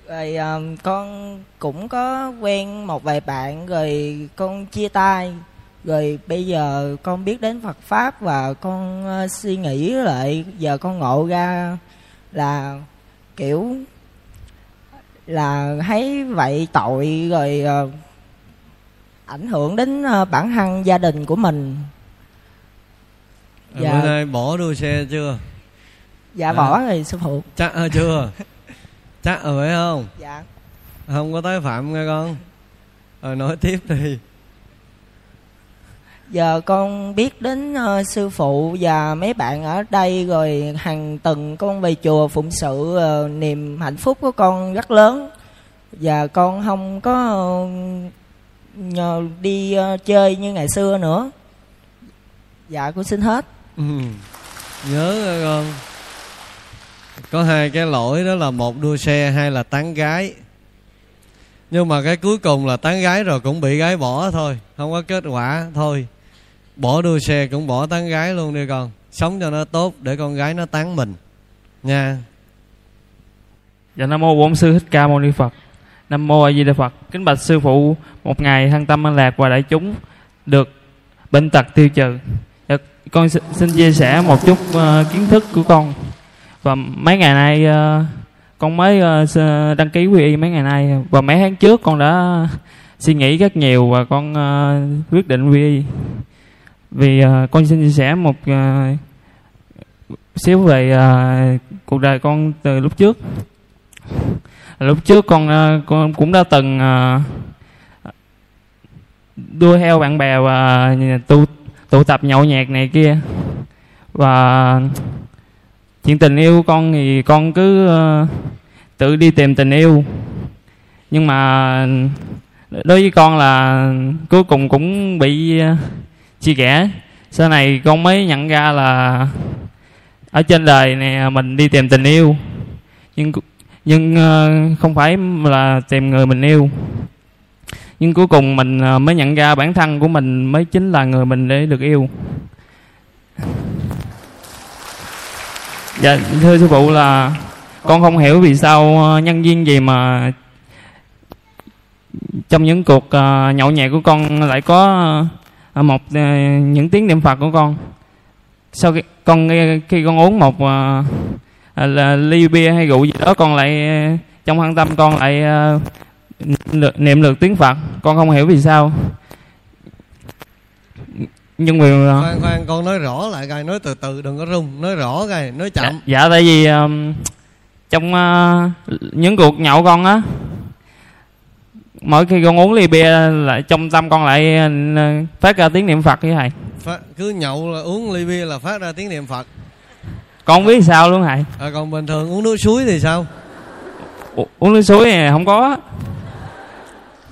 rồi uh, con cũng có quen một vài bạn rồi con chia tay. Rồi bây giờ con biết đến Phật pháp và con uh, suy nghĩ lại giờ con ngộ ra là kiểu là thấy vậy tội rồi uh, ảnh hưởng đến uh, bản thân gia đình của mình. Dạ. bữa nay bỏ đua xe chưa? Dạ à. bỏ rồi sư phụ. Chắc à, chưa? *laughs* Chắc rồi phải không? Dạ. Không có tái phạm nghe con. Rồi nói tiếp đi. Giờ con biết đến uh, sư phụ và mấy bạn ở đây rồi hàng tuần con về chùa phụng sự uh, niềm hạnh phúc của con rất lớn. Và con không có uh, nhờ đi uh, chơi như ngày xưa nữa. Dạ con xin hết. Ừ. nhớ rồi con có hai cái lỗi đó là một đua xe hay là tán gái. Nhưng mà cái cuối cùng là tán gái rồi cũng bị gái bỏ thôi không có kết quả thôi. Bỏ đua xe cũng bỏ tán gái luôn đi con. Sống cho nó tốt để con gái nó tán mình. Nha. Dạ nam mô bổn sư thích ca mâu ni phật Nam mô A Di Đà Phật. Kính bạch sư phụ, một ngày thăng tâm an lạc và đại chúng được bệnh tật tiêu trừ. Dạ, con xin chia sẻ một chút uh, kiến thức của con. Và mấy ngày nay uh, con mới uh, đăng ký quy y mấy ngày nay và mấy tháng trước con đã suy nghĩ rất nhiều và con uh, quyết định quy y. Vì uh, con xin chia sẻ một uh, xíu về uh, cuộc đời con từ lúc trước lúc trước con ờ, con cũng đã từng ờ, đua theo bạn bè và ờ, tụ tụ tập nhậu nhạc này kia. Và chuyện tình yêu con thì con cứ tự đi tìm tình yêu. Nhưng mà đối với con là cuối cùng cũng bị chia rẽ. Sau này con mới nhận ra là ở trên đời này mình đi tìm tình yêu. Nhưng nhưng uh, không phải là tìm người mình yêu. Nhưng cuối cùng mình uh, mới nhận ra bản thân của mình mới chính là người mình để được yêu. Dạ thưa sư phụ là con không hiểu vì sao ờ, nhân viên gì mà trong những cuộc uh, nhậu nhẹt của con lại có uh, một uh, những tiếng niệm phật của con. Sau khi con khi con uống một uh, là ly bia hay rượu gì đó con lại trong hăng tâm con lại uh, niệm được tiếng Phật. Con không hiểu vì sao. Nhưng mà khoan khoan con nói rõ lại coi nói từ từ đừng có rung. Nói rõ coi nói chậm. dạ, dạ tại vì um, trong uh, những cuộc nhậu con á mỗi khi con uống ly bia lại trong tâm con lại phát ra tiếng niệm phật với thầy. Phát, cứ nhậu là uống ly bia là phát ra tiếng niệm phật con biết sao luôn thầy? À, còn bình thường uống nước suối thì sao? U- uống nước suối này không có.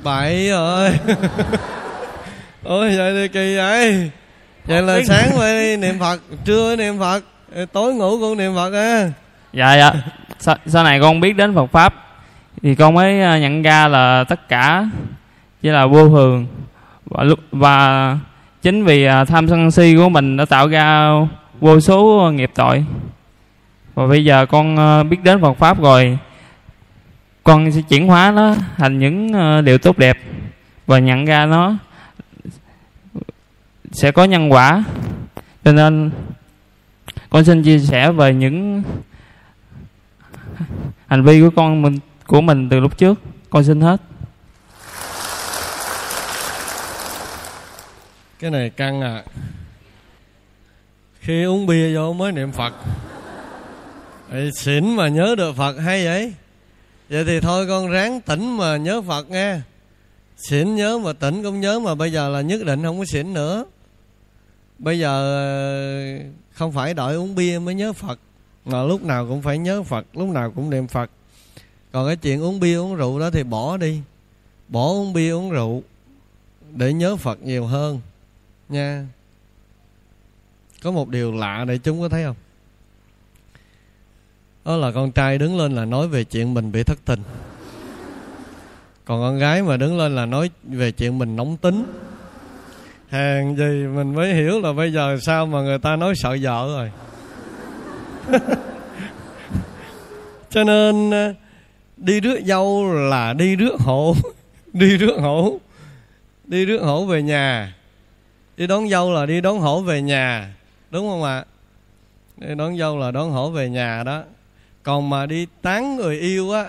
Bậy rồi. *laughs* Ôi vậy thì kỳ vậy. Vậy là sáng phải niệm phật trưa niệm phật tối ngủ cũng niệm phật á. Dạ dạ. Sau, sau này con biết đến phật pháp thì con mới ờ, nhận ra là tất cả chỉ là vô thường. Và và chính vì ờ, tham sân si của mình đã tạo ra vô số ờ, nghiệp tội. Và bây giờ con ờ, biết đến Phật pháp rồi. Con sẽ chuyển hóa nó thành những ờ, điều tốt đẹp và nhận ra nó sẽ có nhân quả. Cho nên, con xin chia sẻ về những hành vi của con mình, của mình từ lúc trước. Con xin hết. Cái này căng à khi uống bia vô mới niệm phật. Ê, xỉn mà nhớ được phật hay vậy? Vậy thì thôi con ráng tỉnh mà nhớ phật nghe. Xỉn nhớ mà tỉnh cũng nhớ mà bây giờ là nhất định không có xỉn nữa. Bây giờ ờ, không phải đợi uống bia mới nhớ phật mà lúc nào cũng phải nhớ phật lúc nào cũng niệm phật. Còn cái chuyện uống bia uống rượu đó thì bỏ đi. Bỏ uống bia uống rượu để nhớ phật nhiều hơn nha có một điều lạ để chúng có thấy không? Đó là con trai đứng lên là nói về chuyện mình bị thất tình. Còn con gái mà đứng lên là nói về chuyện mình nóng tính. Hàng gì mình mới hiểu là bây giờ sao mà người ta nói sợ vợ rồi. *laughs* Cho nên ờ, đi rước dâu là đi rước hổ. *laughs* Đi rước hổ. Đi rước hổ về nhà. Đi đón dâu là đi đón hổ về nhà đúng không ạ? Đón dâu là đón hổ về nhà đó. Còn mà đi tán người yêu á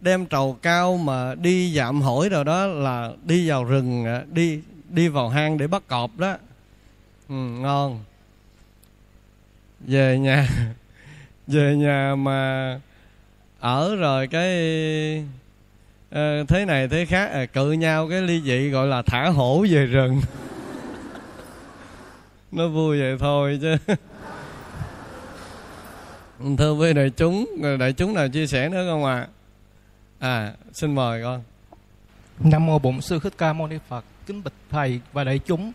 đem trầu cao mà đi dạm hỏi rồi đó là đi vào rừng đi đi vào hang để bắt cọp đó. Ừ, ngon. Về nhà *laughs* về nhà mà ở rồi cái uh, thế này thế khác à, cự nhau cái ly dị gọi là thả hổ về rừng. *laughs* nó vui vậy thôi chứ. Thưa với đại chúng đại chúng nào chia sẻ nữa không ạ? À? à xin mời con. Nam mô bổn sư thích ca mâu ni phật, kính bạch thầy và đại chúng.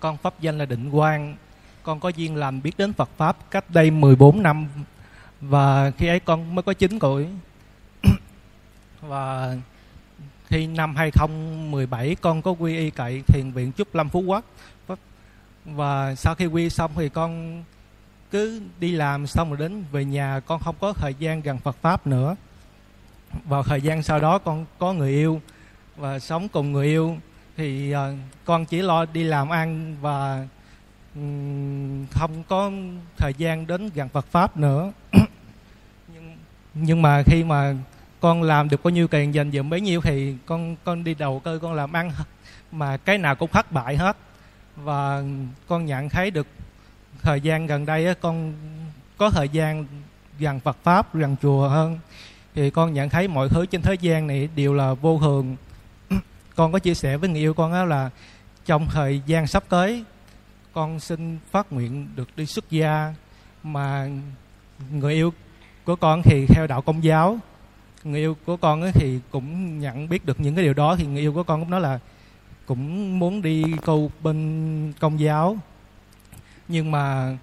Con pháp danh là định quang. Con có duyên lành biết đến phật pháp cách đây 14 năm. Và khi ấy con mới có 9 tuổi. *coughs* Và khi năm 2017 con có quy y cậy thiền viện Trúc Lâm Phú Quốc và sau khi quy xong thì con cứ đi làm xong rồi đến về nhà con không có thời gian gần Phật pháp nữa. Vào thời gian sau đó con có người yêu và sống cùng người yêu. Thì uh, con chỉ lo đi làm ăn và um, không có thời gian đến gần Phật pháp nữa. *coughs* Nhưng nhưng mà khi mà con làm được bao nhiêu tiền dành dụm bấy nhiêu thì con con đi đầu cơ con làm ăn mà cái nào cũng thất bại hết và con nhận thấy được thời gian gần đây con có thời gian gần Phật pháp gần chùa hơn. Thì con nhận thấy mọi thứ trên thế gian này đều là vô thường. *clears throat* Con có chia sẻ với người yêu con đó là trong thời gian sắp tới, con xin phát nguyện được đi xuất gia. Mà người yêu của con thì theo đạo công giáo. Người yêu của con thì cũng nhận biết được những cái điều đó. Thì người yêu của con cũng nói là cũng muốn đi câu bên công giáo. Nhưng mà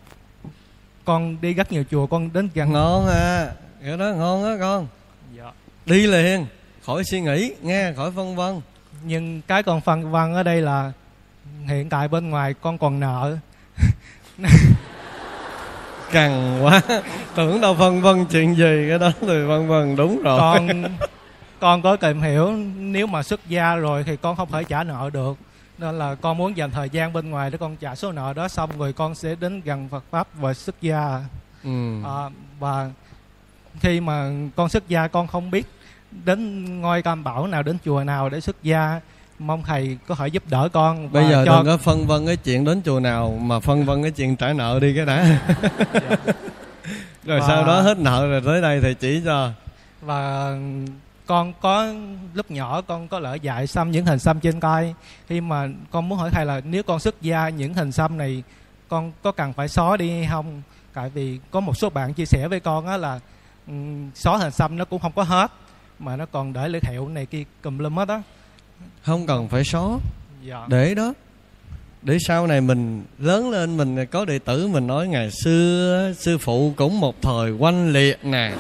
con đi rất nhiều chùa con đến gần. Ngon à cái đó ngon á con. Dạ. đi liền khỏi suy nghĩ nghe khỏi phân vân. Nhưng cái con phân vân ở đây là hiện tại bên ngoài con còn nợ. *laughs* Cằn quá tưởng đâu phân vân chuyện gì cái đó thì phân vân đúng rồi. Con con có tìm hiểu nếu mà xuất gia rồi thì con không thể trả nợ được. Nên là con muốn dành thời gian bên ngoài để con trả số nợ đó xong rồi con sẽ đến gần Phật pháp và xuất gia. Ừ. à, và khi mà con xuất gia con không biết đến ngôi cam bảo nào đến chùa nào để xuất gia. Mong thầy có thể giúp đỡ con bây giờ cho... đừng có phân vân cái chuyện đến chùa nào mà phân vân cái chuyện trả nợ đi cái đã. Dạ. *laughs* rồi Và- sau đó hết nợ rồi tới đây thầy chỉ cho. Và con có lúc nhỏ con có lỡ dạy xăm những hình xăm trên tay. Khi mà con muốn hỏi thầy là nếu con xuất gia những hình xăm này con có cần phải xóa đi hay không? Tại vì có một số bạn chia sẻ với con á là ừm, xóa hình xăm nó cũng không có hết mà nó còn để lưỡi thẹo này kia cùm lum hết á. Không cần phải xóa. Dạ. Để đó. Để sau này mình lớn lên mình có đệ tử mình nói ngày xưa sư phụ cũng một thời oanh liệt nè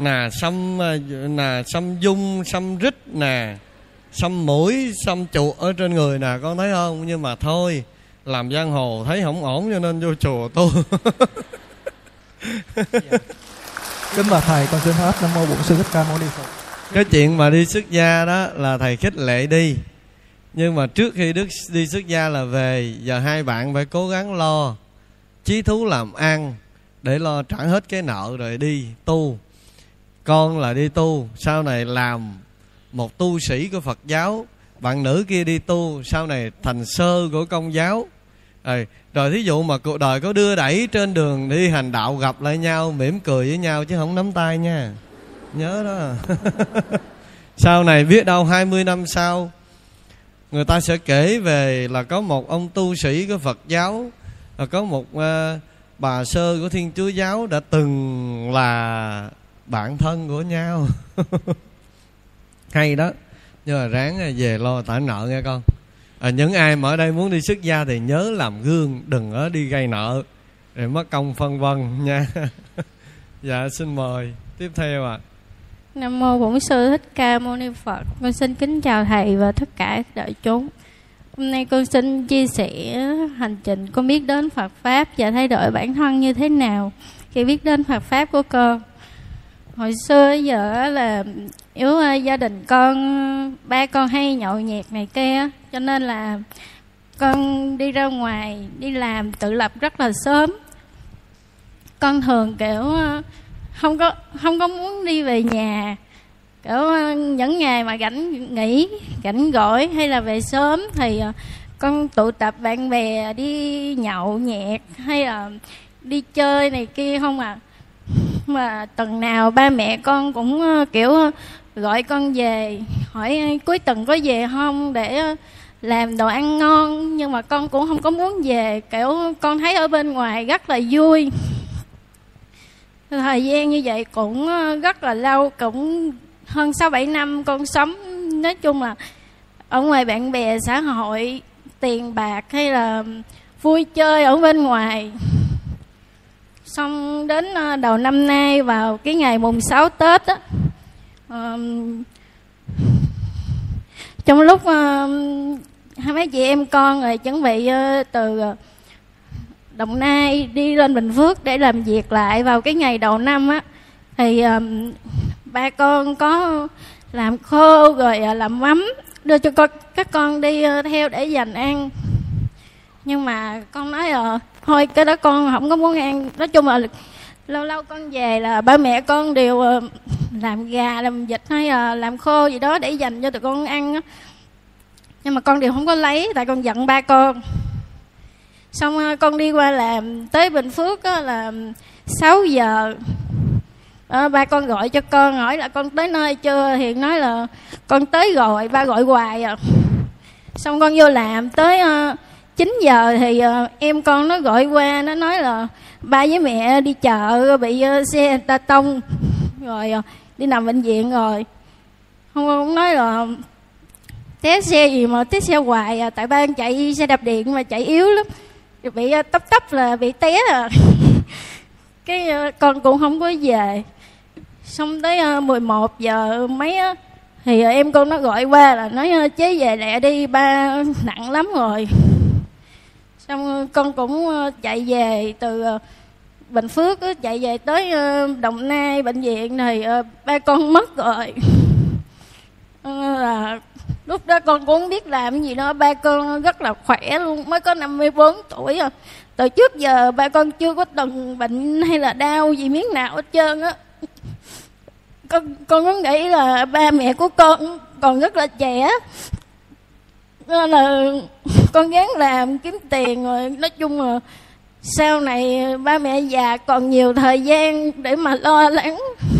nà xăm ờ, nà xăm dung xăm rít nè xăm mũi xăm chuột ở trên người nè con thấy không? Nhưng mà thôi làm giang hồ thấy không ổn cho nên vô chùa tu. *laughs* Kính bạch thầy con xin hết nam mô bổn sư thích ca mâu ni phật. Cái chuyện mà đi xuất gia đó là thầy khích lệ đi. Nhưng mà trước khi đức đi xuất gia là về giờ hai bạn phải cố gắng lo chí thú làm ăn để lo trả hết cái nợ rồi đi tu con là đi tu sau này làm một tu sĩ của phật giáo. Bạn nữ kia đi tu sau này thành sơ của công giáo. Rồi, rồi thí dụ mà cuộc đời có đưa đẩy trên đường đi hành đạo gặp lại nhau mỉm cười với nhau chứ không nắm tay nha. Nhớ đó. *laughs* Sau này biết đâu 20 năm sau người ta sẽ kể về là có một ông tu sĩ của Phật giáo và có một uh, bà sơ của Thiên Chúa giáo đã từng là bạn thân của nhau. *laughs* Hay đó. Nhưng mà ráng à, về lo trả nợ nghe con. À, những ai mà ở đây muốn đi xuất gia thì nhớ làm gương đừng ở đi gây nợ. Rồi mất công phân vân nha. *laughs* Dạ xin mời. Tiếp theo ạ. Nam mô Bổn sư Thích Ca Mâu Ni Phật. Con xin kính chào thầy và tất cả đại chúng. Hôm nay con xin chia sẻ hành trình con biết đến Phật pháp và thay đổi bản thân như thế nào. Khi biết đến Phật pháp của con. Hồi xưa giờ là yếu ờ, gia đình con, ba con hay nhậu nhẹt này kia cho nên là con đi ra ngoài, đi làm tự lập rất là sớm. Con thường, kiểu ờ, không có không có muốn đi về nhà, kiểu ờ, những ngày mà rảnh nghỉ, rảnh gỏi hay là về sớm thì con tụ tập bạn bè đi nhậu nhẹt hay là đi chơi này kia không à mà tuần nào ba mẹ con cũng ờ, kiểu ờ, gọi con về, hỏi ờ, cuối tuần có về không? để làm đồ ăn ngon. Nhưng mà con cũng không có muốn về, kiểu, con thấy ở bên ngoài rất là vui. Thời gian như vậy cũng rất là lâu, cũng hơn sáu bảy năm con sống. Nói chung là ở ngoài bạn bè, xã hội, tiền bạc hay là vui chơi ở bên ngoài xong đến ờ, đầu năm nay vào cái ngày mùng 6 tết á um, trong lúc ờm, hai mấy chị em con rồi chuẩn bị uh, từ ờ, Đồng Nai đi lên Bình Phước để làm việc lại vào cái ngày đầu năm á thì um, ba con có làm khô rồi uh, làm mắm đưa cho con các con đi uh, theo để dành ăn. Nhưng mà con nói ờ thôi cái đó con không có muốn ăn. Nói chung là lâu lâu con về là ba mẹ con đều ờ, làm gà làm vịt hay ờ, làm khô gì đó để dành cho tụi con ăn nhưng mà con đều không có lấy tại con giận ba con. Xong ờ, con đi qua làm tới bình phước là 6 giờ. Ba con gọi cho con hỏi là con tới nơi chưa? Thì nói là con tới rồi ba gọi hoài à. Xong con vô làm tới uh, 9 giờ thì ờ, em con nó gọi qua nó nói là ba với mẹ đi chợ bị ờ, xe ta tông. *laughs* Rồi ờ, đi nằm bệnh viện rồi. Không cũng nói là té xe gì mà té xe hoài à tại ba chạy xe đạp điện mà chạy yếu lắm. Bị tấp tấp là bị té à. *laughs* Cái con cũng không có về. Xong tới ờ, 11 giờ mấy á thì em con nó gọi qua là nói chế về lẹ đi ba nặng lắm rồi xong ờ, con cũng ờ, chạy về từ ờ, Bình Phước chạy về tới Đồng Nai, bệnh viện thì ba con mất rồi. *laughs* Là lúc đó con cũng biết làm cái gì đó ba con rất là khỏe luôn, mới có 54 tuổi à. Từ trước giờ ba con chưa có từng bệnh hay là đau gì miếng nào hết trơn á. Con con có nghĩ là ba mẹ của con còn rất là trẻ? Nên là *laughs* con gắng làm, kiếm tiền rồi, nói chung là sau này ba mẹ già còn nhiều thời gian để mà lo lắng. *laughs*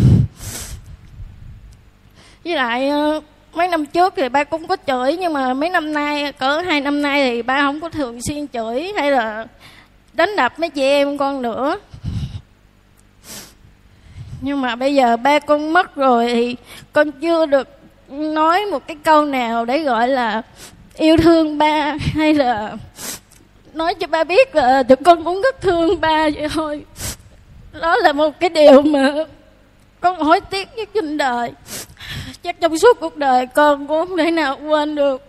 Với lại ờ, mấy năm trước thì ba cũng có chửi, nhưng mà mấy năm nay, cỡ hai năm nay thì ba không có thường xuyên chửi hay là đánh đập mấy chị em con nữa. *laughs* Nhưng mà bây giờ ba con mất rồi thì con chưa được nói một cái câu nào để gọi là yêu thương ba hay là nói cho ba biết là tụi con cũng rất thương ba vậy thôi. Đó là một cái điều mà con hối tiếc nhất trên đời. Chắc trong suốt cuộc đời con cũng không thể nào quên được.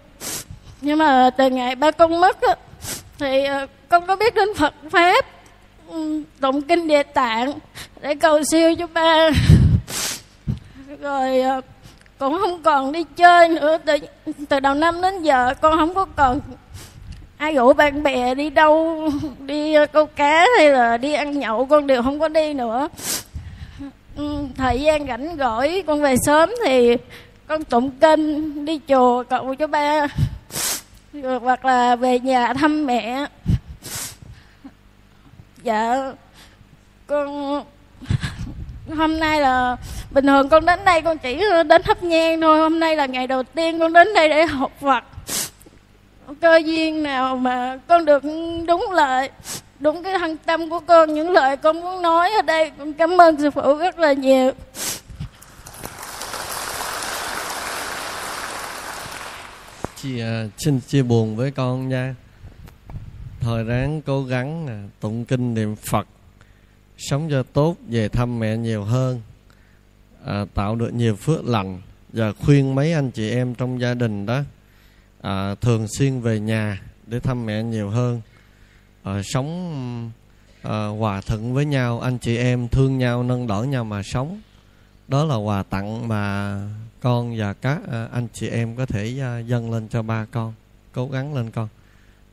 Nhưng mà từ ngày ba con mất á, thì ờ, con có biết đến Phật pháp ừ, tụng kinh địa tạng để cầu siêu cho ba. Rồi ờ, con cũng không còn đi chơi nữa, từ từ đầu năm đến giờ con không có còn ai rủ bạn bè đi đâu, đi câu cá hay là đi ăn nhậu, con đều không có đi nữa. Ừ, thời gian rảnh rỗi, con về sớm thì con tụng kinh, đi chùa cầu cho ba rồi hoặc là về nhà thăm mẹ. Dạ con hôm nay là bình thường con đến đây con chỉ đến thắp nhang thôi. Hôm nay là ngày đầu tiên con đến đây để học Phật. Cơ duyên nào mà con được đúng lời, đúng cái thân tâm của con, những lời con muốn nói ở đây, con cảm ơn sư phụ rất là nhiều. Chị à, xin chia buồn với con nha. Thời ráng cố gắng à, tụng kinh niệm phật sống cho tốt về thăm mẹ nhiều hơn à, tạo được nhiều phước lành và khuyên mấy anh chị em trong gia đình đó à, thường xuyên về nhà để thăm mẹ nhiều hơn. À, sống à, hòa thuận với nhau anh chị em thương nhau nâng đỡ nhau mà sống. Đó là quà tặng mà con và các à, anh chị em có thể à, dâng lên cho ba con cố gắng lên con.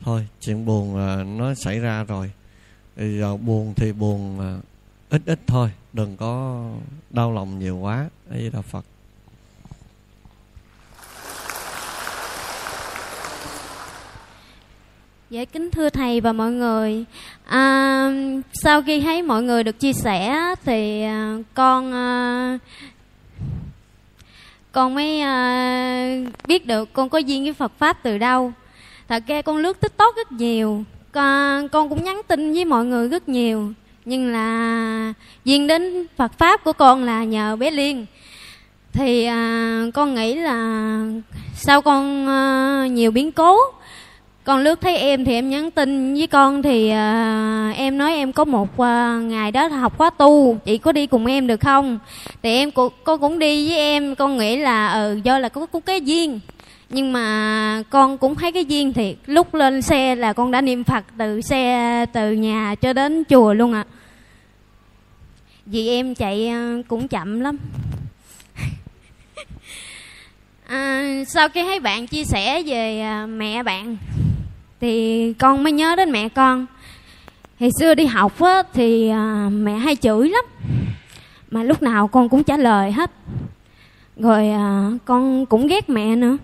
Thôi chuyện buồn à, nó xảy ra rồi thì giờ buồn thì buồn à, ít ít thôi đừng có đau lòng nhiều quá ấy là phật. Dạ kính thưa thầy và mọi người. À, Sau khi thấy mọi người được chia sẻ Thì à, con à, Con mới à, biết được con có duyên với Phật Pháp từ đâu. Thật ra con lướt tiktok rất nhiều con, con cũng nhắn tin với mọi người rất nhiều. Nhưng là duyên đến Phật Pháp của con là nhờ bé Liên. Thì à, con nghĩ là sau con à, nhiều biến cố con lướt thấy em thì em nhắn tin với con thì à, em nói em có một à, ngày đó học khóa tu chị có đi cùng em được không? Thì em cô, con cũng đi với em con nghĩ là ừ do là có, có cái duyên nhưng mà con cũng thấy cái duyên thiệt. Lúc lên xe là con đã niệm phật từ xe từ nhà cho đến chùa luôn ạ. À. vì em chạy ờ, cũng chậm lắm. *laughs* À, sau khi thấy bạn chia sẻ về à, mẹ bạn thì con mới nhớ đến mẹ con. Thì xưa đi học á, thì à, mẹ hay chửi lắm. Mà lúc nào con cũng trả lời hết. Rồi à, con cũng ghét mẹ nữa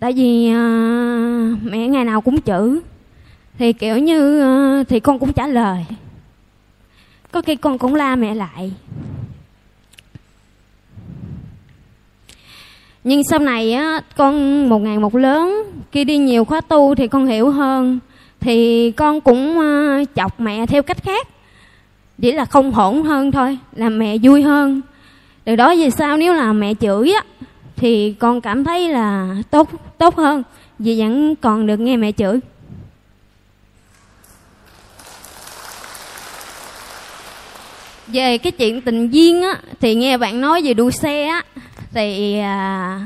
tại vì uh, mẹ ngày nào cũng chửi thì kiểu như uh, thì con cũng trả lời. Có khi con cũng la mẹ lại. Nhưng sau này á con một ngày một lớn khi đi nhiều khóa tu thì con hiểu hơn. Thì con cũng uh, chọc mẹ theo cách khác. Chỉ là không hỗn hơn thôi làm mẹ vui hơn. Từ đó về sau nếu là mẹ chửi á? Thì con cảm thấy là tốt tốt hơn. Vì vẫn còn được nghe mẹ chửi. Về cái chuyện tình duyên á thì nghe bạn nói về đua xe á thì à,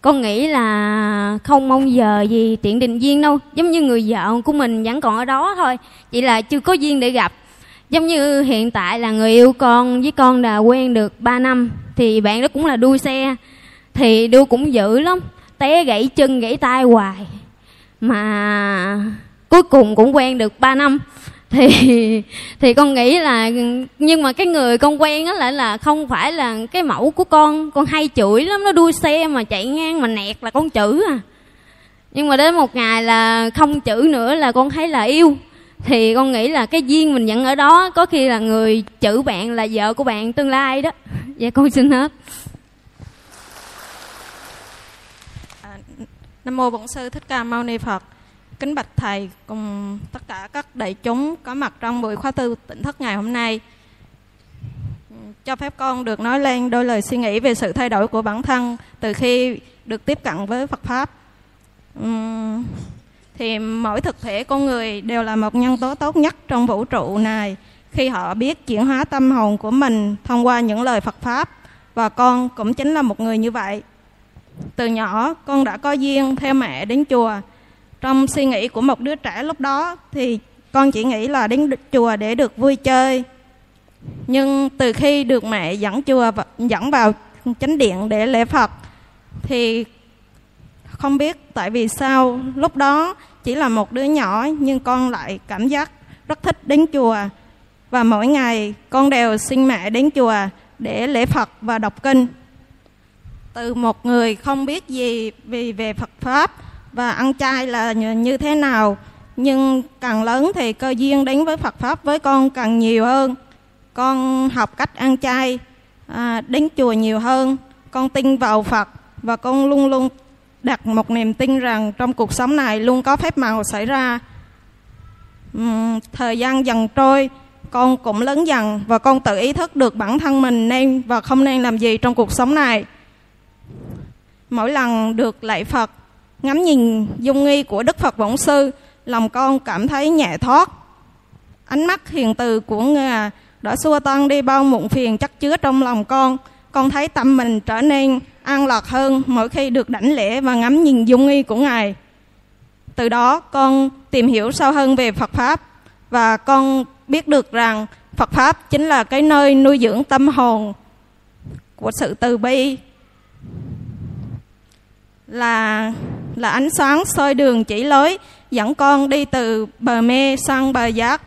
con nghĩ là không mong giờ gì tiện định duyên đâu. Giống như người vợ của mình vẫn còn ở đó thôi chỉ là chưa có duyên để gặp. Giống như hiện tại là người yêu con với con đã quen được 3 năm thì bạn đó cũng là đua xe thì đu cũng dữ lắm, té gãy chân gãy tay hoài. Mà cuối cùng cũng quen được 3 năm. Thì *laughs* thì con nghĩ là, nhưng mà cái người con quen á lại là không phải là cái mẫu của con con hay chửi lắm, nó đua xe mà chạy ngang mà nẹt là con chửi à. Nhưng mà đến một ngày là không chửi nữa là con thấy là yêu. Thì con nghĩ là cái duyên mình nhận ở đó, có khi là người chữ bạn là vợ của bạn tương lai đó. *laughs* Dạ con xin hết. Nam mô Bổn sư Thích Ca Mâu Ni Phật. Kính bạch thầy cùng tất cả các đại chúng có mặt trong buổi khóa tư tỉnh thức ngày hôm nay. Cho phép con được nói lên đôi lời suy nghĩ về sự thay đổi của bản thân từ khi được tiếp cận với Phật pháp. Uhm, thì mỗi thực thể con người đều là một nhân tố tốt nhất trong vũ trụ này khi họ biết chuyển hóa tâm hồn của mình thông qua những lời Phật pháp và con cũng chính là một người như vậy từ nhỏ, con đã có duyên theo mẹ đến chùa. Trong suy nghĩ của một đứa trẻ lúc đó, thì con chỉ nghĩ là đến chùa để được vui chơi. Nhưng từ khi được mẹ dẫn chùa dẫn vào chánh điện để lễ phật, thì không biết tại vì sao lúc đó chỉ là một đứa nhỏ nhưng con lại cảm giác rất thích đến chùa. Và mỗi ngày con đều xin mẹ đến chùa để lễ phật và đọc kinh từ một người không biết gì vì về Phật pháp và ăn chay là như thế nào. Nhưng càng lớn thì cơ duyên đến với Phật pháp với con càng nhiều hơn. Con học cách ăn chay à, đến chùa nhiều hơn. Con tin vào Phật và con luôn luôn đặt một niềm tin rằng trong cuộc sống này luôn có phép màu xảy ra. Uhm, thời gian dần trôi con cũng lớn dần và con tự ý thức được bản thân mình nên và không nên làm gì trong cuộc sống này mỗi lần được lạy Phật, ngắm nhìn dung nghi của Đức Phật Bổn Sư, lòng con cảm thấy nhẹ thoát. Ánh mắt hiền từ của Ngài đã xua tan đi bao muộn phiền chắc chứa trong lòng con. Con thấy tâm mình trở nên an lạc hơn mỗi khi được đảnh lễ và ngắm nhìn dung nghi của Ngài. Từ đó, con tìm hiểu sâu hơn về Phật Pháp và con biết được rằng Phật Pháp chính là cái nơi nuôi dưỡng tâm hồn của sự từ bi là là ánh sáng soi đường chỉ lối, dẫn con đi từ bờ mê sang bờ giác,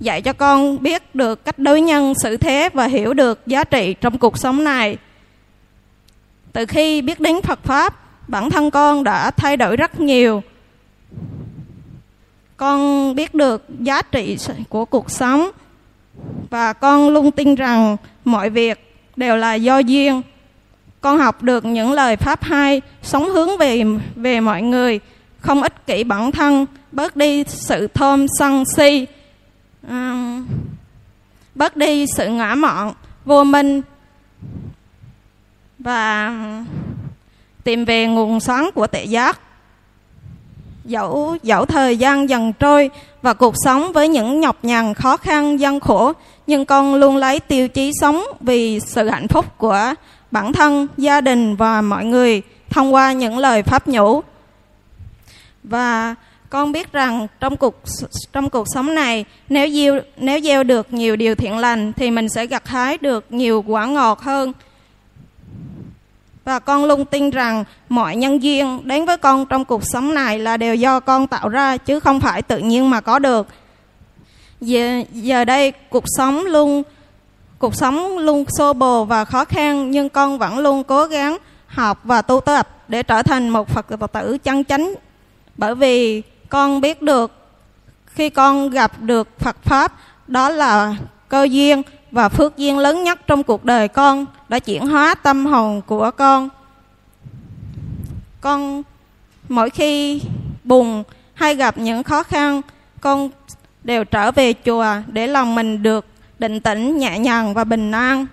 dạy cho con biết được cách đối nhân xử thế và hiểu được giá trị trong cuộc sống này. Từ khi biết đến phật pháp, bản thân con đã thay đổi rất nhiều. Con biết được giá trị của cuộc sống và con luôn tin rằng mọi việc đều là do duyên con học được những lời pháp hay sống hướng về về mọi người không ích kỷ bản thân bớt đi sự thơm sân si. À, bớt đi sự ngã mọn vô minh. Và tìm về nguồn sáng của tệ giác. Dẫu dẫu thời gian dần trôi và cuộc sống với những nhọc nhằn khó khăn gian khổ nhưng con luôn lấy tiêu chí sống vì sự hạnh phúc của bản thân, gia đình và mọi người thông qua những lời pháp nhũ. Và con biết rằng trong cuộc trong cuộc sống này nếu gieo nếu gieo được nhiều điều thiện lành thì mình sẽ gặt hái được nhiều quả ngọt hơn. Và con luôn tin rằng mọi nhân duyên đến với con trong cuộc sống này là đều do con tạo ra chứ không phải tự nhiên mà có được. Giờ, giờ đây cuộc sống luôn Cuộc sống luôn xô bồ và khó khăn nhưng con vẫn luôn cố gắng học và tu tập để trở thành một Phật tử chân chánh. Bởi vì con biết được khi con gặp được Phật Pháp đó là cơ duyên và phước duyên lớn nhất trong cuộc đời con đã chuyển hóa tâm hồn của con. Con mỗi khi buồn hay gặp những khó khăn, con đều trở về chùa để lòng mình được định tĩnh, nhẹ nhàng và bình an.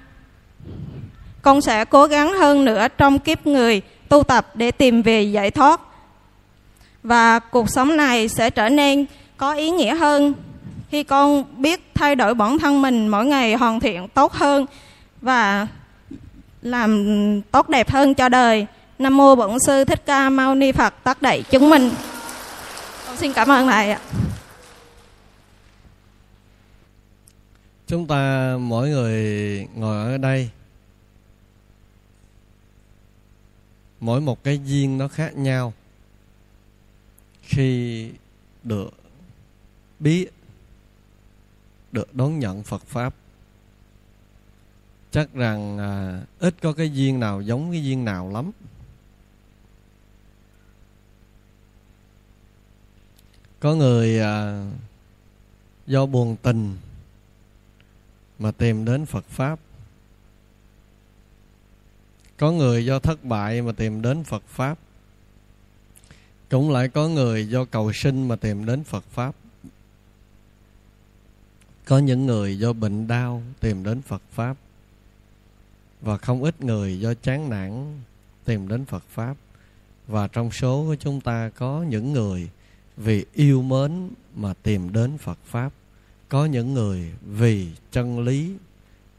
Con sẽ cố gắng hơn nữa trong kiếp người tu tập để tìm về giải thoát. Và cuộc sống này sẽ trở nên có ý nghĩa hơn khi con biết thay đổi bản thân mình mỗi ngày hoàn thiện tốt hơn và làm tốt đẹp hơn cho đời. Nam mô Bổn sư Thích Ca Mâu Ni Phật tất đẩy chúng mình. Con xin cảm ơn thầy ạ. Chúng ta mỗi người ngồi ở đây. Mỗi một cái duyên nó khác nhau. Khi được biết được đón nhận Phật pháp chắc rằng à, ít có cái duyên nào giống cái duyên nào lắm. Có người à, do buồn tình mà tìm đến phật pháp. Có người do thất bại mà tìm đến phật pháp. Cũng lại có người do cầu sinh mà tìm đến phật pháp. Có những người do bệnh đau tìm đến phật pháp. Và không ít người do chán nản tìm đến phật pháp. Và trong số của chúng ta có những người vì yêu mến mà tìm đến phật pháp có những người vì chân lý,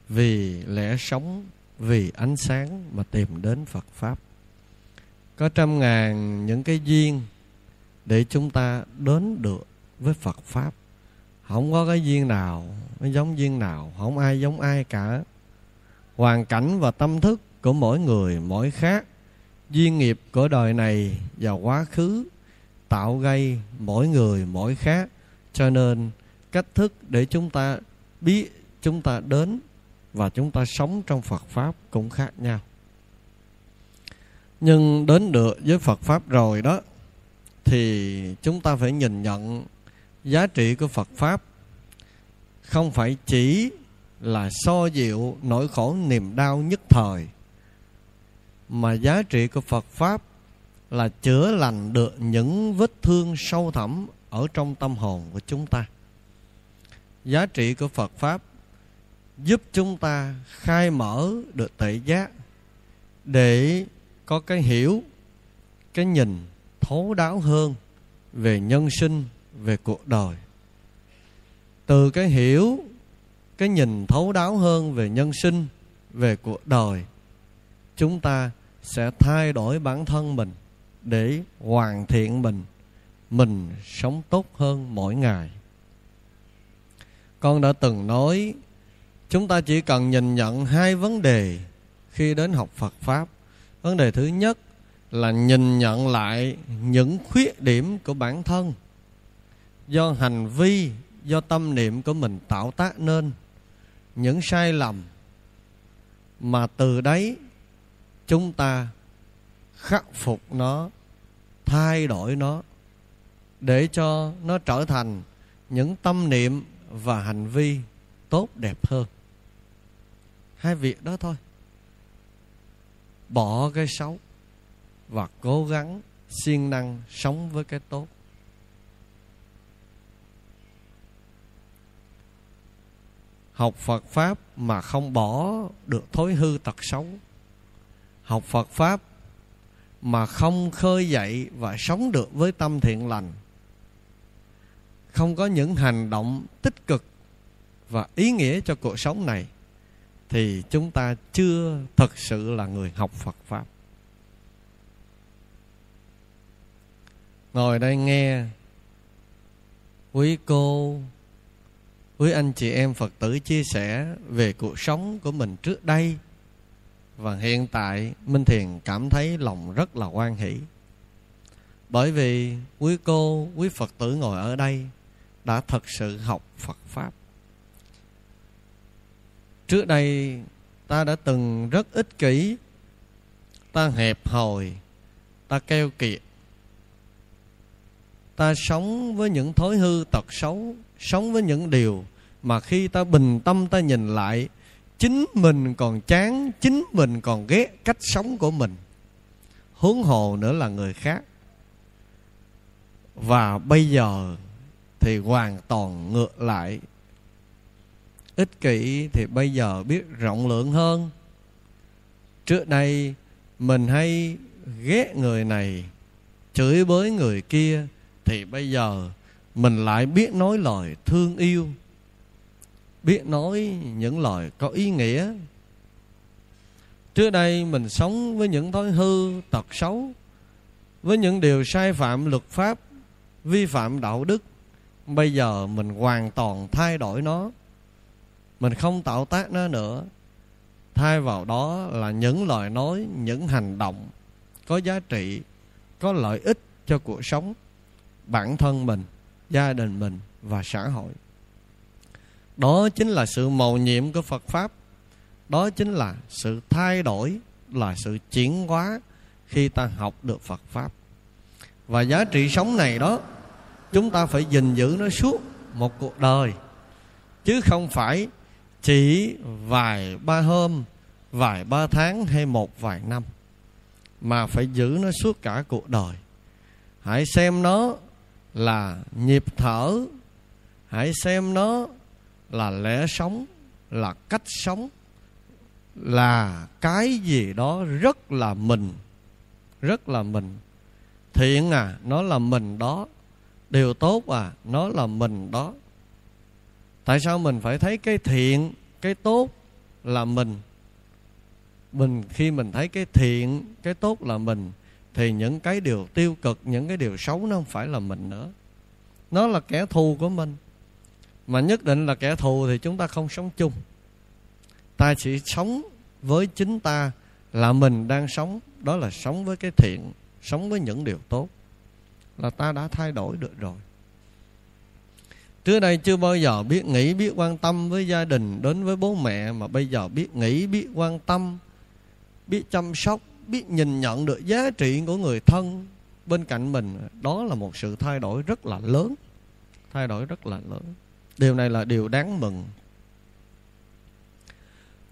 vì lẽ sống, vì ánh sáng mà tìm đến phật pháp. Có trăm ngàn những cái duyên để chúng ta đến được với phật pháp. Không có cái duyên nào nó giống duyên nào, không ai giống ai cả. Hoàn cảnh và tâm thức của mỗi người mỗi khác, duyên nghiệp của đời này và quá khứ tạo gây mỗi người mỗi khác. Cho nên cách thức để chúng ta biết chúng ta đến và chúng ta sống trong Phật pháp cũng khác nhau. Nhưng đến được với Phật pháp rồi đó, thì chúng ta phải nhìn nhận giá trị của Phật pháp không phải chỉ là so dịu nỗi khổ niềm đau nhất thời, mà giá trị của Phật pháp là chữa lành được những vết thương sâu thẳm ở trong tâm hồn của chúng ta. Giá trị của Phật pháp giúp chúng ta khai mở được tệ giác để có cái hiểu, cái nhìn thấu đáo hơn về nhân sinh, về cuộc đời. Từ cái hiểu, cái nhìn thấu đáo hơn về nhân sinh, về cuộc đời, chúng ta sẽ thay đổi bản thân mình để hoàn thiện mình mình sống tốt hơn mỗi ngày con đã từng nói, chúng ta chỉ cần nhìn nhận hai vấn đề khi đến học phật pháp. Vấn đề thứ nhất là nhìn nhận lại những khuyết điểm của bản thân. Do hành vi, do tâm niệm của mình tạo tác nên, những sai lầm, mà từ đấy chúng ta khắc phục nó, thay đổi nó, để cho nó trở thành những tâm niệm và hành vi tốt đẹp hơn. Hai việc đó thôi. Bỏ cái xấu và cố gắng siêng năng sống với cái tốt. Học phật pháp mà không bỏ được thối hư tật xấu. Học phật pháp mà không khơi dậy và sống được với tâm thiện lành không có những hành động tích cực và ý nghĩa cho cuộc sống này thì chúng ta chưa thực sự là người học Phật pháp. Ngồi đây nghe quý cô, quý anh chị em Phật tử chia sẻ về cuộc sống của mình trước đây và hiện tại Minh Thiền cảm thấy lòng rất là quan hỷ. Bởi vì quý cô, quý Phật tử ngồi ở đây đã thật sự học Phật Pháp. Trước đây ta đã từng rất ích kỷ, ta hẹp hòi, ta keo kiệt. Ta sống với những thói hư tật xấu, sống với những điều mà khi ta bình tâm ta nhìn lại chính mình còn chán chính mình còn ghét cách sống của mình huống hồ nữa là người khác và bây giờ thì hoàn toàn ngược lại. Ích kỷ thì bây giờ biết rộng lượng hơn. Trước đây, mình hay ghét người này, chửi bới người kia, thì bây giờ mình lại biết nói lời thương yêu, biết nói những lời có ý nghĩa. Trước đây mình sống với những thói hư tật xấu, với những điều sai phạm luật pháp, vi phạm đạo đức bây giờ mình hoàn toàn thay đổi nó. Mình không tạo tác nó nữa. Thay vào đó là những lời nói, những hành động có giá trị, có lợi ích cho cuộc sống bản thân mình, gia đình mình và xã hội. Đó chính là sự mầu nhiệm của phật pháp. Đó chính là sự thay đổi, là sự chuyển hóa khi ta học được phật pháp. Và giá trị sống này đó chúng ta phải gìn giữ nó suốt một cuộc đời. Chứ không phải chỉ vài ba hôm, vài ba tháng hay một vài năm, mà phải giữ nó suốt cả cuộc đời. Hãy xem nó là nhịp thở, hãy xem nó là lẽ sống, là cách sống, là cái gì đó rất là mình, rất là mình. Thiện à nó là mình đó điều tốt à nó là mình đó. Tại sao mình phải thấy cái thiện, cái tốt là mình? Mình, khi mình thấy cái thiện, cái tốt là mình, thì những cái điều tiêu cực, những cái điều xấu nó không phải là mình nữa. Nó là kẻ thù của mình. Mà nhất định là kẻ thù thì chúng ta không sống chung. Ta chỉ sống với chính ta là mình đang sống, đó là sống với cái thiện, sống với những điều tốt là ta đã thay đổi được rồi. Trước đây chưa bao giờ biết nghĩ, biết quan tâm với gia đình, đến với bố mẹ, mà bây giờ biết nghĩ, biết quan tâm, biết chăm sóc, biết nhìn nhận được giá trị của người thân bên cạnh mình. Đó là một sự thay đổi rất là lớn. Thay đổi rất là lớn. Điều này là điều đáng mừng.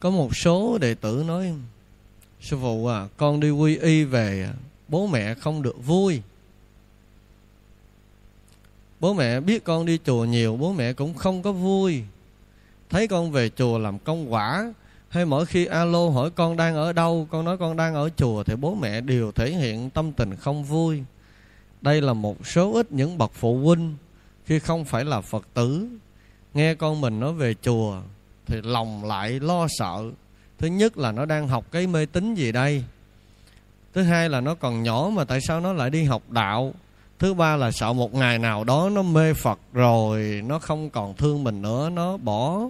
Có một số đệ tử nói, sư phụ à con đi quy y về, bố mẹ không được vui bố mẹ biết con đi chùa nhiều, bố mẹ cũng không có vui. Thấy con về chùa làm công quả, hay mỗi khi alo hỏi con đang ở đâu, con nói con đang ở chùa thì bố mẹ đều thể hiện tâm tình không vui. Đây là một số ít những bậc phụ huynh, khi không phải là phật tử, nghe con mình nói về chùa thì lòng lại lo sợ. Thứ nhất là nó đang học cái mê tín gì đây? Thứ hai là nó còn nhỏ mà tại sao nó lại đi học đạo? Thứ ba là sợ một ngày nào đó nó mê phật rồi nó không còn thương mình nữa, nó bỏ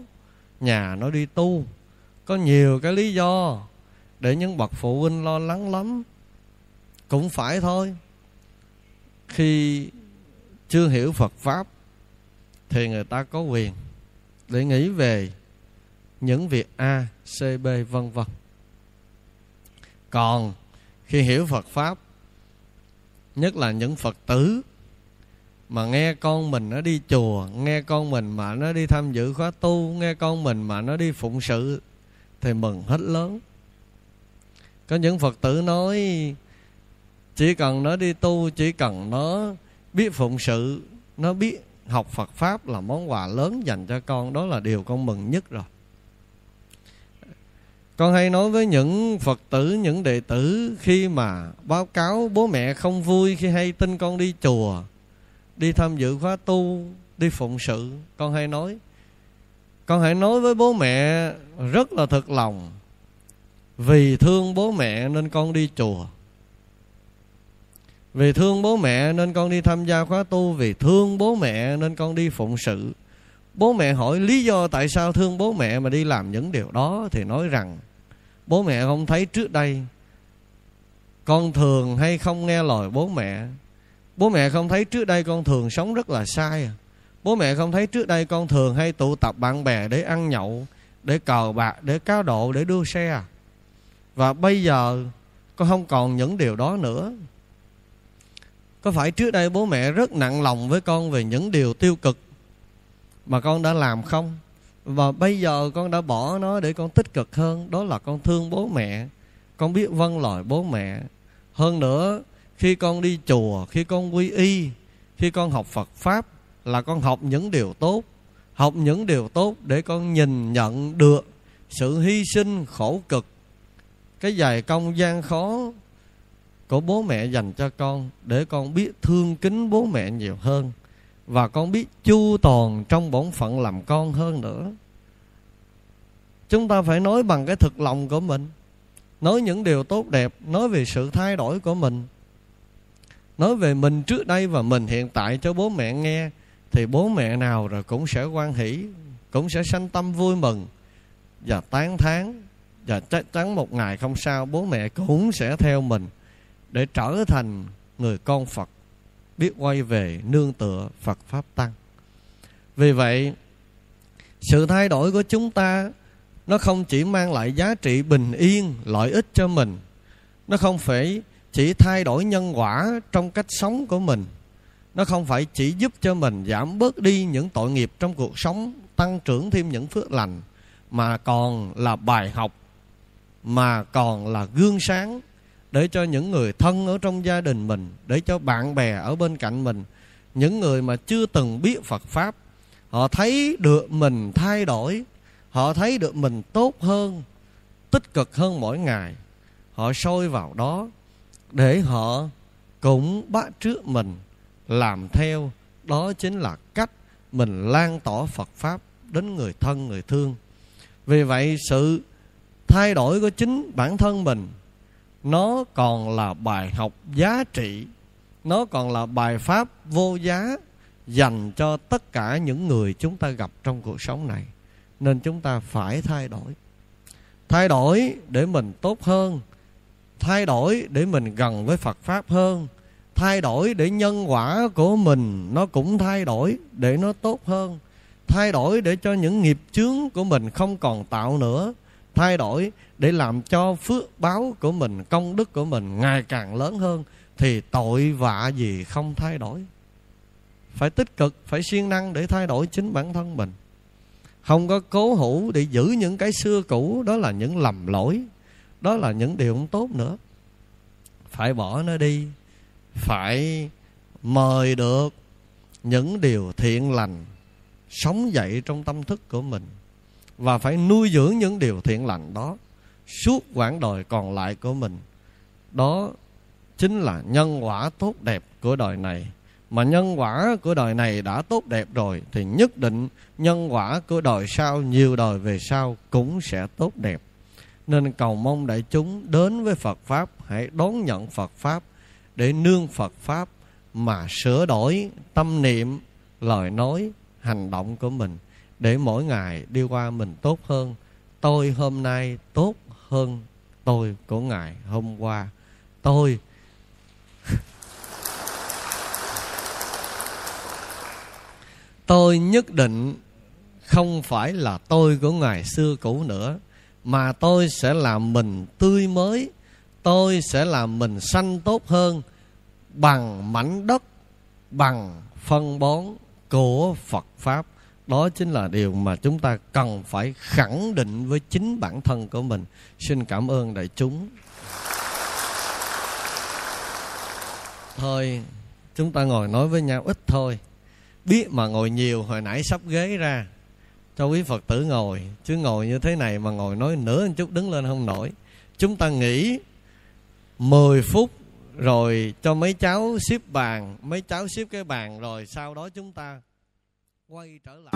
nhà, nó đi tu. Có nhiều cái lý do để những bậc phụ huynh lo lắng lắm. Cũng phải thôi. Khi chưa hiểu phật pháp thì người ta có quyền để nghĩ về những việc a, c, b, vân vân. Còn khi hiểu phật pháp nhất là những phật tử mà nghe con mình nó đi chùa, nghe con mình mà nó đi tham dự khóa tu, nghe con mình mà nó đi phụng sự thì mừng hết lớn. Có những phật tử nói, chỉ cần nó đi tu, chỉ cần nó biết phụng sự, nó biết học phật pháp là món quà lớn dành cho con. Đó là điều con mừng nhất rồi con hay nói với những phật tử, những đệ tử khi mà báo cáo bố mẹ không vui khi hay tin con đi chùa, đi tham dự khóa tu, đi phụng sự, con hay nói. Con hãy nói với bố mẹ rất là thật lòng, vì thương bố mẹ nên con đi chùa. Vì thương bố mẹ nên con đi tham gia khóa tu. Vì thương bố mẹ nên con đi phụng sự. Bố mẹ hỏi lý do tại sao thương bố mẹ mà đi làm những điều đó thì nói rằng bố mẹ không thấy trước đây. Con thường hay không nghe lời bố mẹ? Bố mẹ không thấy trước đây con thường sống rất là sai à? Bố mẹ không thấy trước đây con thường hay tụ tập bạn bè để ăn nhậu, để cờ bạc, để cá độ, để đua xe à? và bây giờ con không còn những điều đó nữa. Có phải trước đây bố mẹ rất nặng lòng với con về những điều tiêu cực mà con đã làm không? Và bây giờ con đã bỏ nó để con tích cực hơn, đó là con thương bố mẹ. Con biết vâng lời bố mẹ. Hơn nữa, khi con đi chùa, khi con quy y, khi con học phật pháp là con học những điều tốt, học những điều tốt để con nhìn nhận được sự hy sinh khổ cực, cái dài công gian khó của bố mẹ dành cho con để con biết thương kính bố mẹ nhiều hơn và con biết chu toàn trong bổn phận làm con hơn nữa. Chúng ta phải nói bằng cái thực lòng của mình. Nói những điều tốt đẹp, nói về sự thay đổi của mình. Nói về mình trước đây và mình hiện tại cho bố mẹ nghe, thì bố mẹ nào rồi cũng sẽ quan hỷ, cũng sẽ sanh tâm vui mừng. Và tán thán, và chắc chắn một ngày không sao, bố mẹ cũng sẽ theo mình để trở thành người con Phật biết quay về nương tựa Phật pháp tăng. Vì vậy, sự thay đổi của chúng ta nó không chỉ mang lại giá trị bình yên, lợi ích cho mình. Nó không phải chỉ thay đổi nhân quả trong cách sống của mình nó không phải chỉ giúp cho mình giảm bớt đi những tội nghiệp trong cuộc sống tăng trưởng thêm những phước lành mà còn là bài học mà còn là gương sáng để cho những người thân ở trong gia đình mình, để cho bạn bè ở bên cạnh mình, những người mà chưa từng biết phật pháp, họ thấy được mình thay đổi, họ thấy được mình tốt hơn, tích cực hơn mỗi ngày. Họ sôi vào đó để họ cũng bắt trước mình làm theo. Đó chính là cách mình lan tỏa phật pháp đến người thân, người thương. Vì vậy sự thay đổi của chính bản thân mình nó còn là bài học giá trị. Nó còn là bài pháp vô giá dành cho tất cả những người chúng ta gặp trong cuộc sống này. Nên chúng ta phải thay đổi. Thay đổi để mình tốt hơn. Thay đổi để mình gần với phật pháp hơn. Thay đổi để nhân quả của mình nó cũng thay đổi để nó tốt hơn. Thay đổi để cho những nghiệp chướng của mình không còn tạo nữa. Thay đổi để làm cho phước báo của mình, công đức của mình ngày càng lớn hơn, thì tội vạ gì không thay đổi. Phải tích cực, phải siêng năng để thay đổi chính bản thân mình. Không có cố hữu để giữ những cái xưa cũ, đó là những lầm lỗi, đó là những điều không tốt nữa. Phải bỏ nó đi, phải mời được những điều thiện lành sống dậy trong tâm thức của mình và phải nuôi dưỡng những điều thiện lành đó suốt quãng đời còn lại của mình. Đó chính là nhân quả tốt đẹp của đời này. Mà nhân quả của đời này đã tốt đẹp rồi, thì nhất định nhân quả của đời sau, nhiều đời về sau cũng sẽ tốt đẹp. Nên cầu mong đại chúng đến với Phật pháp, hãy đón nhận Phật pháp để nương Phật pháp mà sửa đổi tâm niệm, lời nói, hành động của mình để mỗi ngày đi qua mình tốt hơn. Tôi hôm nay tốt hơn tôi của ngày hôm qua. Tôi *laughs* tôi nhất định không phải là tôi của ngày xưa cũ nữa, mà tôi sẽ làm mình tươi mới, tôi sẽ làm mình xanh tốt hơn bằng mảnh đất, bằng phân bón của Phật pháp đó chính là điều mà chúng ta cần phải khẳng định với chính bản thân của mình. Xin cảm ơn đại chúng. Thôi, chúng ta ngồi nói với nhau ít thôi. Biết mà ngồi nhiều, hồi nãy sắp ghế ra. Cho quý phật tử ngồi, chứ ngồi như thế này mà ngồi nói nữa một chút đứng lên không nổi. Chúng ta nghỉ 10 phút rồi cho mấy cháu xếp bàn, mấy cháu xếp cái bàn rồi sau đó chúng ta quay trở lại